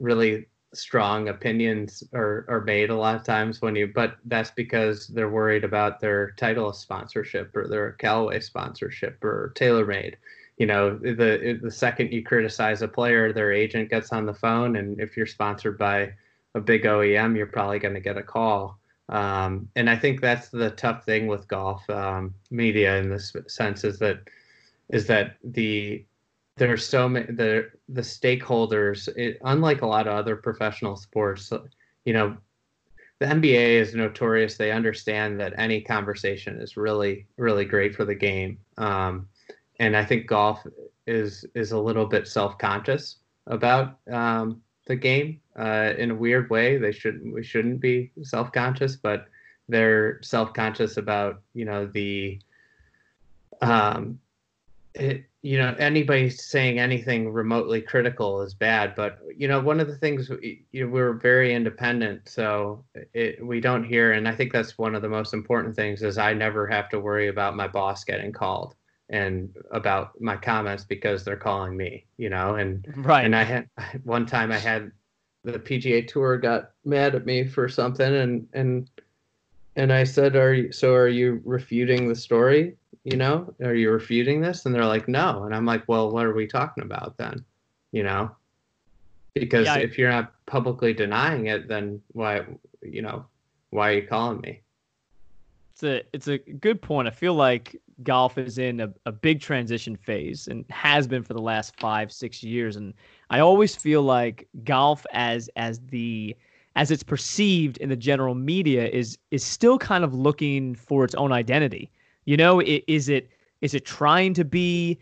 really strong opinions are, are made a lot of times when you but that's because they're worried about their title sponsorship or their Callaway sponsorship or TaylorMade. You know, the the second you criticize a player, their agent gets on the phone, and if you're sponsored by a big OEM, you're probably going to get a call. Um, and I think that's the tough thing with golf um, media in this sense is that is that the there are so many the the stakeholders it, unlike a lot of other professional sports you know the nba is notorious they understand that any conversation is really really great for the game um, and i think golf is is a little bit self-conscious about um, the game. Uh, in a weird way they shouldn't we shouldn't be self-conscious but they're self-conscious about you know the um, it, you know anybody saying anything remotely critical is bad but you know one of the things you know, we're very independent so it, we don't hear and i think that's one of the most important things is i never have to worry about my boss getting called and about my comments because they're calling me you know and right and i had one time i had the pga tour got mad at me for something and and and i said are you so are you refuting the story you know, are you refuting this? And they're like, no. And I'm like, well, what are we talking about then? You know, because yeah, if you're not publicly denying it, then why, you know, why are you calling me? It's a, it's a good point. I feel like golf is in a, a big transition phase and has been for the last five, six years. And I always feel like golf as, as the, as it's perceived in the general media is, is still kind of looking for its own identity you know, is it is it trying to be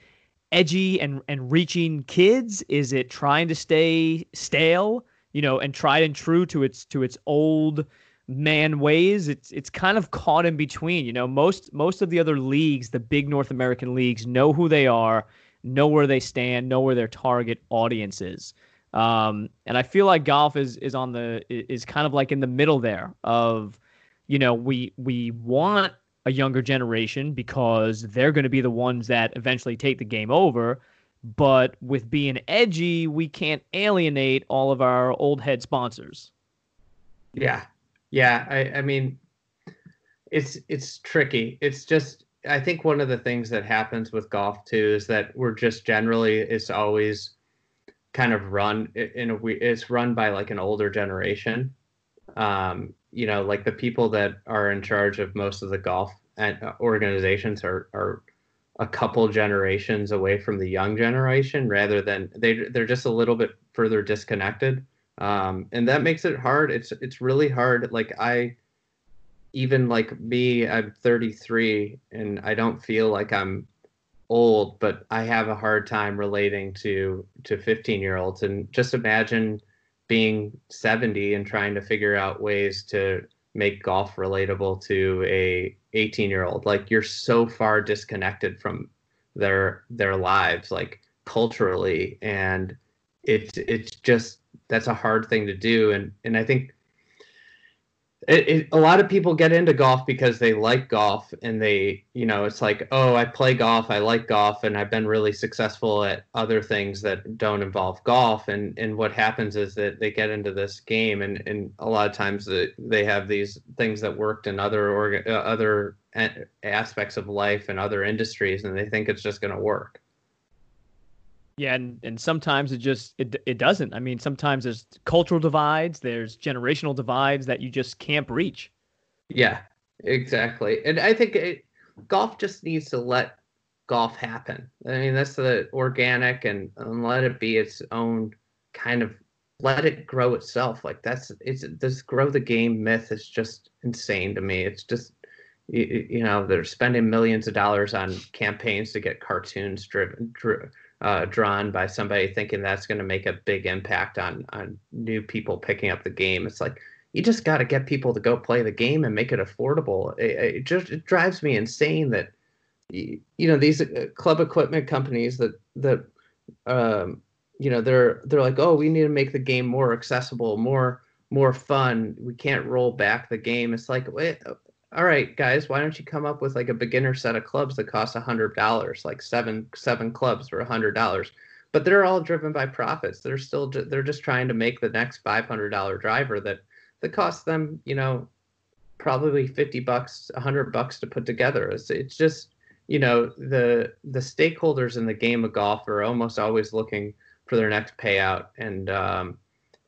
edgy and and reaching kids? Is it trying to stay stale, you know, and tried and true to its to its old man ways? It's it's kind of caught in between. You know, most most of the other leagues, the big North American leagues, know who they are, know where they stand, know where their target audience is. Um, and I feel like golf is is on the is kind of like in the middle there of, you know, we we want a younger generation because they're going to be the ones that eventually take the game over. But with being edgy, we can't alienate all of our old head sponsors. Yeah. Yeah. I, I mean, it's it's tricky. It's just I think one of the things that happens with golf too is that we're just generally it's always kind of run in a we it's run by like an older generation um, you know, like the people that are in charge of most of the golf uh, organizations are are a couple generations away from the young generation, rather than they they're just a little bit further disconnected, um, and that makes it hard. It's it's really hard. Like I, even like me, I'm 33, and I don't feel like I'm old, but I have a hard time relating to to 15 year olds, and just imagine being 70 and trying to figure out ways to make golf relatable to a 18 year old like you're so far disconnected from their their lives like culturally and it's it's just that's a hard thing to do. And and i think it, it, a lot of people get into golf because they like golf and they you know it's like oh i play golf i like golf and i've been really successful at other things that don't involve golf. And and what happens is that they get into this game and and a lot of times they have these things that worked in other orga, uh, other aspects of life and other industries and they think it's just going to work yeah, and, and sometimes it just it it doesn't. I mean, sometimes there's cultural divides, there's generational divides that you just can't breach. Yeah, exactly. And I think it, golf just needs to let golf happen. I mean, that's the organic and, and let it be its own kind of let it grow itself. Like that's it's this grow the game myth is just insane to me. It's just you, you know they're spending millions of dollars on campaigns to get cartoons driven. Dri- uh, drawn by somebody thinking that's going to make a big impact on on new people picking up the game. It's like you just got to get people to go play the game and make it affordable. It, it just it drives me insane that you, know these uh, club equipment companies that that um, you know they're they're like oh we need to make the game more accessible, more more fun. We can't roll back the game. It's like wait, all right, guys, why don't you come up with like a beginner set of clubs that cost a hundred dollars, like seven seven clubs for a hundred dollars? But they're all driven by profits. They're still they're just trying to make the next five hundred dollar driver that that costs them, you know, probably fifty bucks, a hundred bucks to put together. It's it's just you know the the stakeholders in the game of golf are almost always looking for their next payout and um,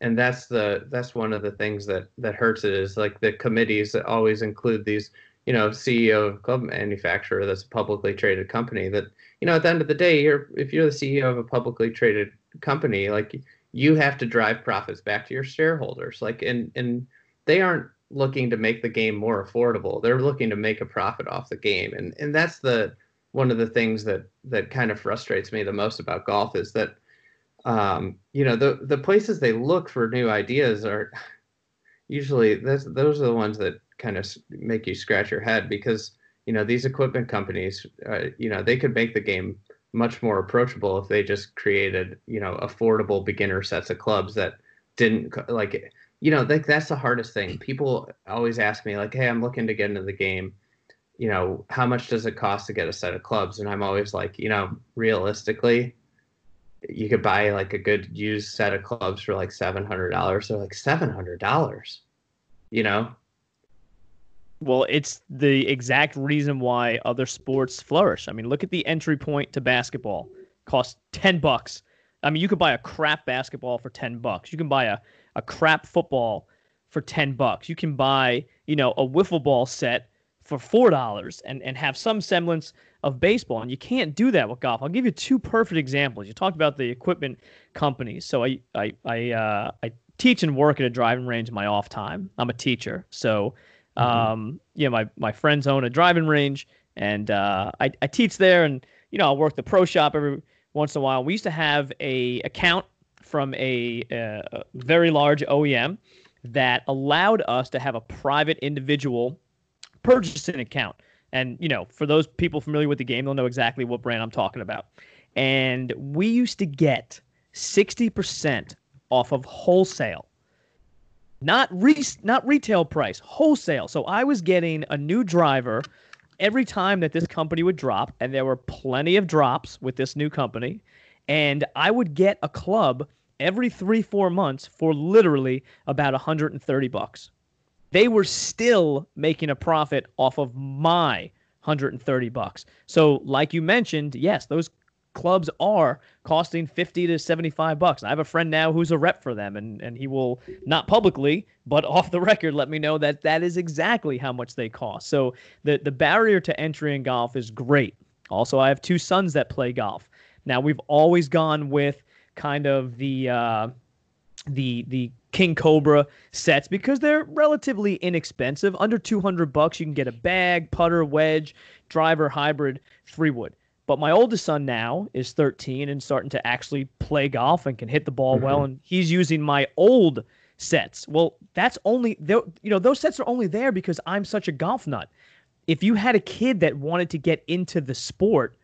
and that's the that's one of the things that that hurts it is like the committees that always include these you know ceo of club manufacturer that's a publicly traded company that you know at the end of the day you're if you're the ceo of a publicly traded company like you have to drive profits back to your shareholders. Like and and they aren't looking to make the game more affordable. They're looking to make a profit off the game. And and that's the one of the things that that kind of frustrates me the most about golf is that um, you know the the places they look for new ideas are usually those those are the ones that kind of make you scratch your head because you know these equipment companies uh, you know they could make the game much more approachable if they just created, you know, affordable beginner sets of clubs that didn't like, you know, like that's the hardest thing. People always ask me like, "Hey, I'm looking to get into the game. You know, how much does it cost to get a set of clubs?" And I'm always like, you know, realistically, you could buy like a good used set of clubs for like seven hundred dollars. They're like seven hundred dollars, you know. Well, it's the exact reason why other sports flourish. I mean, look at the entry point to basketball. Costs ten bucks. I mean, you could buy a crap basketball for ten bucks. You can buy a, a crap football for ten bucks. You can buy, you know, a wiffle ball set for four dollars and, and have some semblance of baseball. And you can't do that with golf. I'll give you two perfect examples. You talked about the equipment companies. So I I I uh, I teach and work at a driving range in my off time. I'm a teacher. So Mm-hmm. Um, you know, my my friends own a driving range, and uh, I I teach there, and you know, I work the pro shop every once in a while. We used to have a account from a, a very large OEM that allowed us to have a private individual purchasing account. And you know, for those people familiar with the game, they'll know exactly what brand I'm talking about. And we used to get 60% off of wholesale not re- not retail price, wholesale. So I was getting a new driver every time that this company would drop, and there were plenty of drops with this new company, and I would get a club every three four months for literally about 130 bucks. They were still making a profit off of my 130 bucks. So, like you mentioned, yes, those clubs are costing 50 to 75 bucks. I have a friend now who's a rep for them and and he will not publicly but off the record let me know that that is exactly how much they cost. So the the barrier to entry in golf is great. Also, I have two sons that play golf. Now, we've always gone with kind of the uh, the the King Cobra sets because they're relatively inexpensive. Under 200 bucks, you can get a bag, putter, wedge, driver, hybrid, three wood. But my oldest son now is 13 and starting to actually play golf and can hit the ball mm-hmm. well. And he's using my old sets. Well, that's only, you know, those sets are only there because I'm such a golf nut. If you had a kid that wanted to get into the sport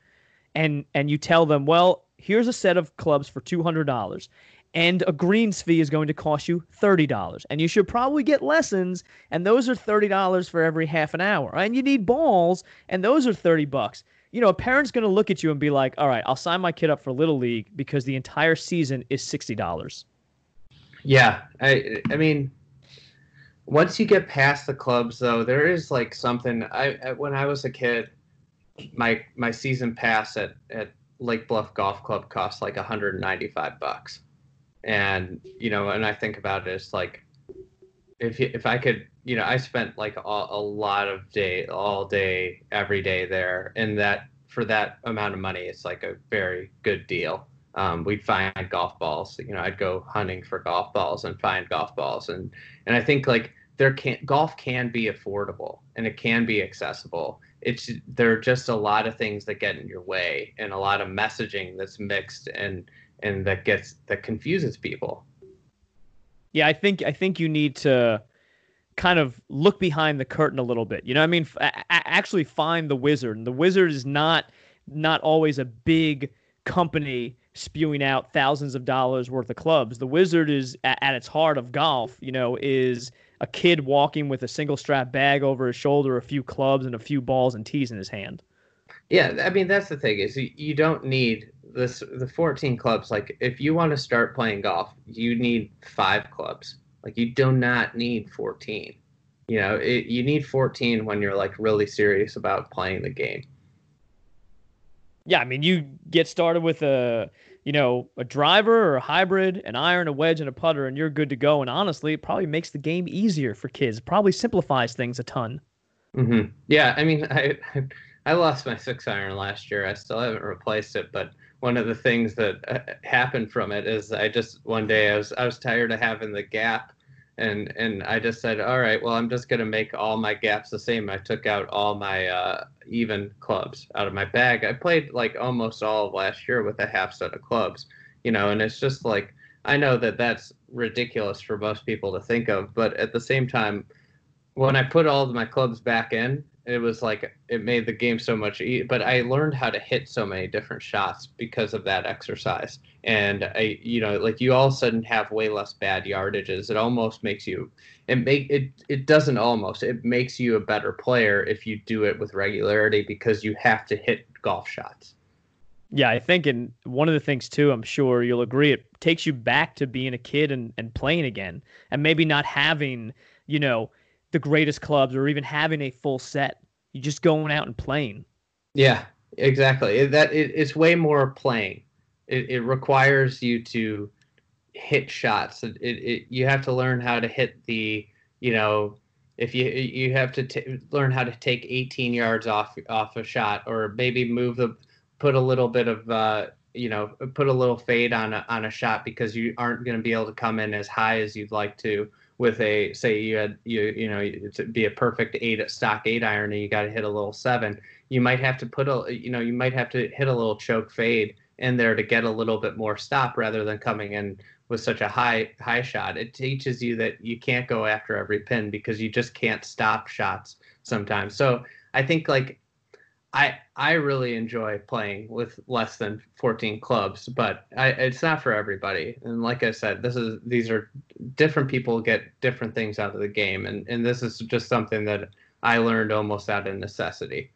and and you tell them, well, here's a set of clubs for $200 and a greens fee is going to cost you $30 and you should probably get lessons and those are $30 for every half an hour and you need balls and those are 30 bucks you know, a parent's going to look at you and be like, all right, I'll sign my kid up for Little League because the entire season is $60. Yeah. I, I mean, once you get past the clubs, though, there is like something. I, when I was a kid, my my season pass at, at Lake Bluff Golf Club cost like 195 bucks. And, you know, and I think about it as like, if if I could, you know, I spent like a, a lot of day, all day, every day there, and that for that amount of money, it's like a very good deal. Um, we'd find golf balls. You know, I'd go hunting for golf balls and find golf balls, and and I think like there can golf can be affordable and it can be accessible. It's there are just a lot of things that get in your way and a lot of messaging that's mixed and and that gets that confuses people. Yeah, I think I think you need to kind of look behind the curtain a little bit. You know, I mean, f- actually find the wizard. And the wizard is not not always a big company spewing out thousands of dollars worth of clubs. The wizard is at, at its heart of golf. You know, is a kid walking with a single strap bag over his shoulder, a few clubs, and a few balls and tees in his hand. Yeah, I mean that's the thing is you don't need this the 14 clubs like if you want to start playing golf you need five clubs. Like you do not need 14 you know it, you need 14 when you're like really serious about playing the game. Yeah i mean you get started with a you know a driver or a hybrid an iron a wedge and a putter and you're good to go. And honestly it probably makes the game easier for kids. It probably simplifies things a ton. Mm-hmm. yeah i mean i i lost my six iron last year. I still haven't replaced it but one of the things that uh, happened from it is I just one day I was I was tired of having the gap and and I just said, all right, well, I'm just gonna make all my gaps the same. I took out all my uh, even clubs out of my bag. I played like almost all of last year with a half set of clubs, you know, and it's just like I know that that's ridiculous for most people to think of, but at the same time, when I put all of my clubs back in, it was like it made the game so much e- but i learned how to hit so many different shots because of that exercise. And i you know like you all of a sudden have way less bad yardages. It almost makes you it make it it doesn't almost it makes you a better player if you do it with regularity because you have to hit golf shots. Yeah, I think, and one of the things too, I'm sure you'll agree, it takes you back to being a kid and, and playing again, and maybe not having, you know, the greatest clubs or even having a full set. You're just going out and playing. Yeah, exactly. That it, it's way more playing. It, it requires you to hit shots. It, it, you have to learn how to hit the, you know, if you you have to t- learn how to take 18 yards off off a shot or maybe move the put a little bit of uh, you know put a little fade on a, on a shot because you aren't going to be able to come in as high as you'd like to with a say you had you you know to be a perfect eight stock eight iron and you got to hit a little seven you might have to put a you know you might have to hit a little choke fade in there to get a little bit more stop rather than coming in with such a high high shot. It teaches you that you can't go after every pin because you just can't stop shots sometimes. So i think like I I really enjoy playing with less than 14 clubs, but I, it's not for everybody. And like I said, this is these are different people get different things out of the game, and and this is just something that I learned almost out of necessity.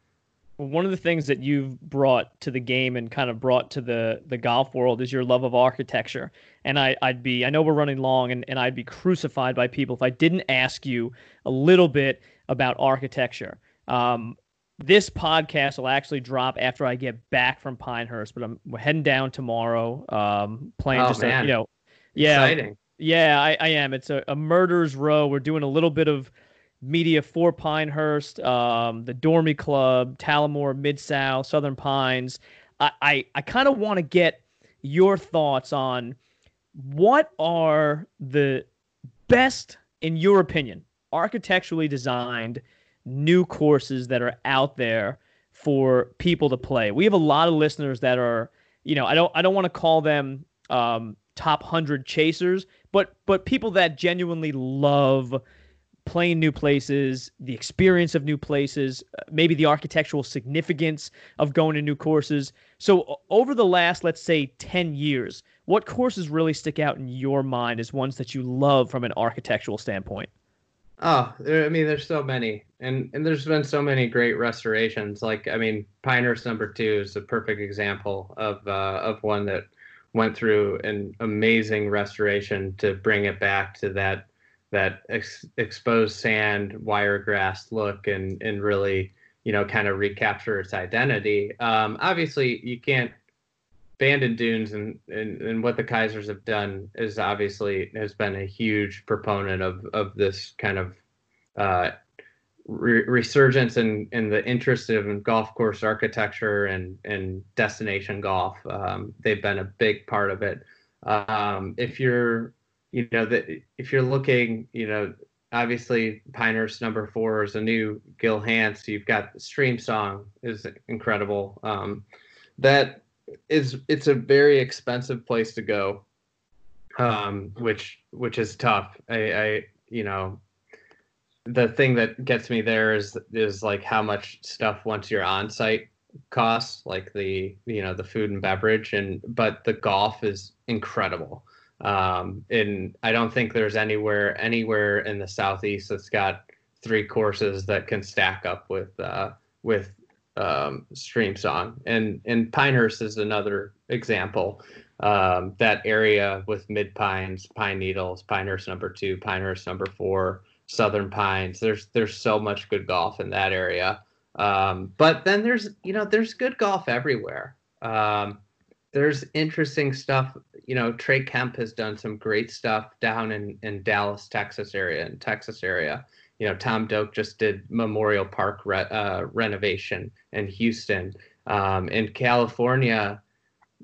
One of the things that you've brought to the game and kind of brought to the the golf world is your love of architecture. And I, I'd be I know we're running long, and, and I'd be crucified by people if I didn't ask you a little bit about architecture. Um, this podcast will actually drop after I get back from Pinehurst, but I'm heading down tomorrow. Um, playing oh, just man. a, you know, yeah, Exciting. yeah, I, I am. It's a, a murderer's row. We're doing a little bit of media for Pinehurst, um, the Dormy Club, Talamore, Mid South, Southern Pines. I, I, I kind of want to get your thoughts on what are the best, in your opinion, architecturally designed new courses that are out there for people to play. We have a lot of listeners that are, you know, I don't I don't want to call them um, top hundred chasers, but but people that genuinely love playing new places, the experience of new places, uh, maybe the architectural significance of going to new courses. So over the last, let's say, 10 years, what courses really stick out in your mind as ones that you love from an architectural standpoint? Oh, I mean, there's so many, and and there's been so many great restorations. Like, I mean, Pinehurst Number Two is a perfect example of uh, of one that went through an amazing restoration to bring it back to that that ex- exposed sand wiregrass look and and really you know kind of recapture its identity. Um, obviously, you can't Bandon Dunes and, and, and what the Keisers have done is obviously has been a huge proponent of, of this kind of uh, re- resurgence in, in the interest in golf course architecture and, and destination golf. Um, they've been a big part of it. Um, if you're, you know, that if you're looking, you know, obviously Pinehurst number four is a new Gil Hanse. You've got Streamsong is incredible. Um, that is it's a very expensive place to go, um, which which is tough. I, I you know the thing that gets me there is is like how much stuff once you're on site costs, like the you know the food and beverage, and but the golf is incredible. Um, and I don't think there's anywhere anywhere in the southeast that's got three courses that can stack up with uh, with um, Streamsong, and and Pinehurst is another example. Um, that area with Mid Pines, Pine Needles, Pinehurst number two, Pinehurst number four, Southern Pines. There's there's so much good golf in that area. Um, but then there's you know there's good golf everywhere. Um, there's interesting stuff. You know, Trey Kemp has done some great stuff down in in Dallas, Texas area, in Texas area you know, Tom Doak just did Memorial Park re- uh, renovation in Houston. Um, in California,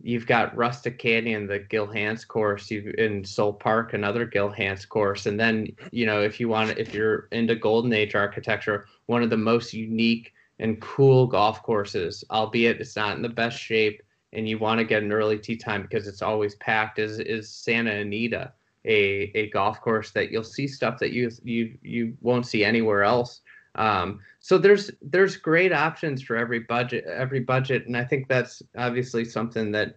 you've got Rustic Canyon, the Gil Hanse course. You in Soule Park, another Gil Hanse course, and then you know if you want, if you're into Golden Age architecture, one of the most unique and cool golf courses, albeit it's not in the best shape, and you want to get an early tee time because it's always packed. Is is Santa Anita? A, a golf course that you'll see stuff that you you you won't see anywhere else. Um, so there's there's great options for every budget every budget, and I think that's obviously something that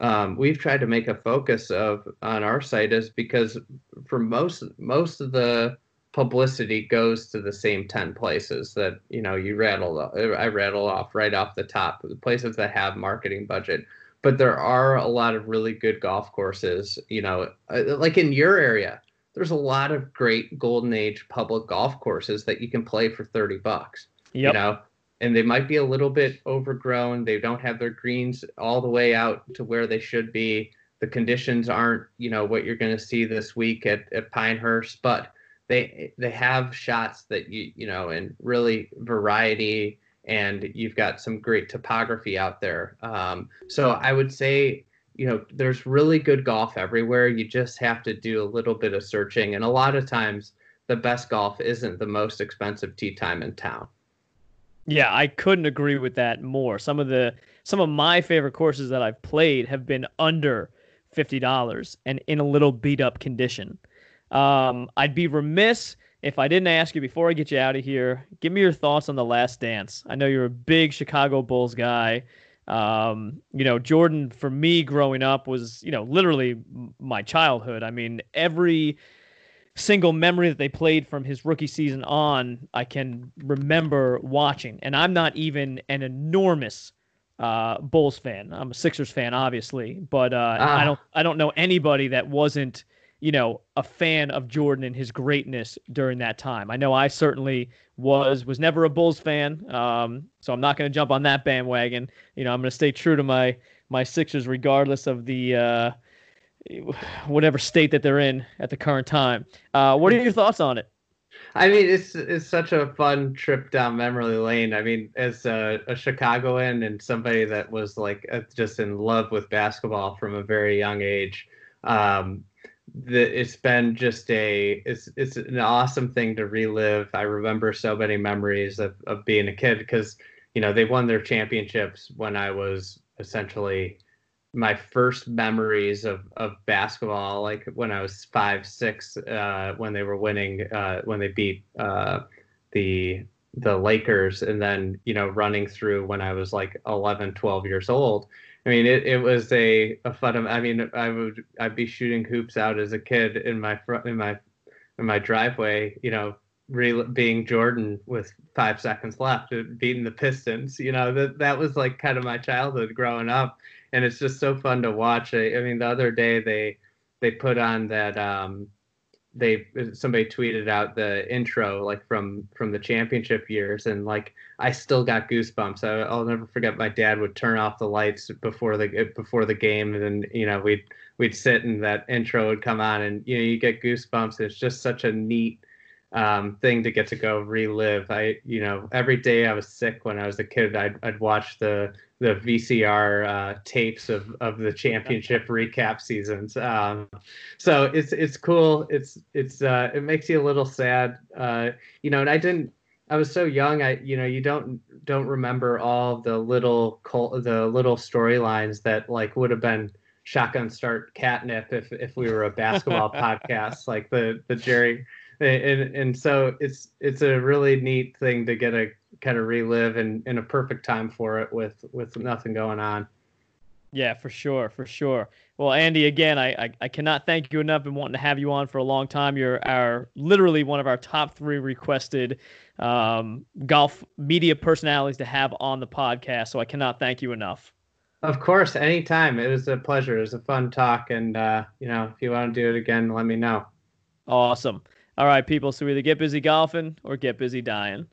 um, we've tried to make a focus of on our site is because for most most of the publicity goes to the same 10 places that you know you rattled i rattle off right off the top the places that have marketing budget but there are a lot of really good golf courses you know uh, like in your area there's a lot of great golden age public golf courses that you can play for 30 bucks yep. you know and they might be a little bit overgrown they don't have their greens all the way out to where they should be the conditions aren't you know what you're going to see this week at, at pinehurst but they they have shots that you you know and really variety and you've got some great topography out there. Um, so i would say you know there's really good golf everywhere. You just have to do a little bit of searching and a lot of times the best golf isn't the most expensive tee time in town. Yeah i couldn't agree with that more. Some of the some of my favorite courses that i've played have been under $50 and in a little beat up condition. Um, I'd be remiss if I didn't ask you before I get you out of here. Give me your thoughts on the Last Dance. I know you're a big Chicago Bulls guy. Um, you know, Jordan for me growing up was, you know, literally my childhood. I mean, every single memory that they played from his rookie season on, I can remember watching. And I'm not even an enormous uh, Bulls fan. I'm a Sixers fan, obviously, but uh, ah. I don't I don't know anybody that wasn't you know, a fan of Jordan and his greatness during that time. I know I certainly was was never a Bulls fan, um, so I'm not going to jump on that bandwagon. You know, I'm going to stay true to my my Sixers regardless of the uh, whatever state that they're in at the current time. Uh, what are your thoughts on it? I mean, it's it's such a fun trip down memory lane. I mean, as a, a Chicagoan and somebody that was like just in love with basketball from a very young age, um, the, it's been just a it's it's an awesome thing to relive. I remember so many memories of, of being a kid because you know they won their championships when I was essentially my first memories of, of basketball, like when I was five, six, uh, when they were winning, uh, when they beat uh, the the Lakers, and then you know running through when I was like 11, 12 years old. I mean, it, it was a, a fun. I mean, I would I'd be shooting hoops out as a kid in my front in my in my driveway. You know, re- being Jordan with five seconds left, uh, beating the Pistons. You know, that that was like kind of my childhood growing up, and it's just so fun to watch. I, I mean, the other day they they put on that um, they somebody tweeted out the intro like from from the championship years and like I still got goosebumps. I, will never forget my dad would turn off the lights before the before the game and then you know we'd we'd sit and that intro would come on and you know you get goosebumps. It's just such a neat um, thing to get to go relive. I you know every day I was sick when I was a kid I'd I'd watch the the VCR uh, tapes of, of the championship recap seasons. Um, so it's it's cool. It's it's uh, it makes you a little sad, uh, you know. And I didn't. I was so young. I you know you don't don't remember all the little the little storylines that like would have been shotgun start catnip if if we were a basketball podcast like the the Jerry and and so it's it's a really neat thing to get a kind of relive and in a perfect time for it with with nothing going on. Yeah, for sure, for sure. Well, Andy, again, I, I, I cannot thank you enough. Been wanting to have you on for a long time. You're our literally one of our top three requested um, golf media personalities to have on the podcast. So I cannot thank you enough. Of course, anytime. It was a pleasure. It was a fun talk, and uh, you know, if you want to do it again, let me know. Awesome. All right, people. So either get busy golfing or get busy dying.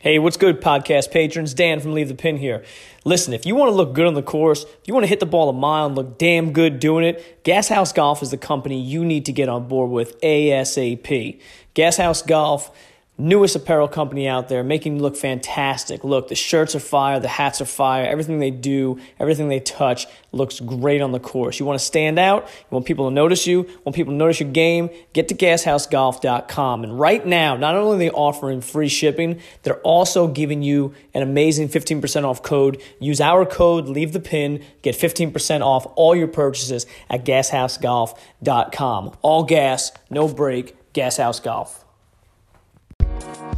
Hey, what's good, podcast patrons? Dan from Leave the Pin here. Listen, if you want to look good on the course, if you want to hit the ball a mile and look damn good doing it, Gashouse Golf is the company you need to get on board with ASAP. Gashouse Golf newest apparel company out there, making you look fantastic. Look, the shirts are fire, the hats are fire, everything they do, everything they touch looks great on the course. You want to stand out, you want people to notice you, you want people to notice your game, get to gashousegolf.com. And right now, not only are they offering free shipping, they're also giving you an amazing 15% off code. Use our code, leave the pin, get 15% off all your purchases at gashousegolf.com. All gas, no brake, Gashouse Golf. Thank you.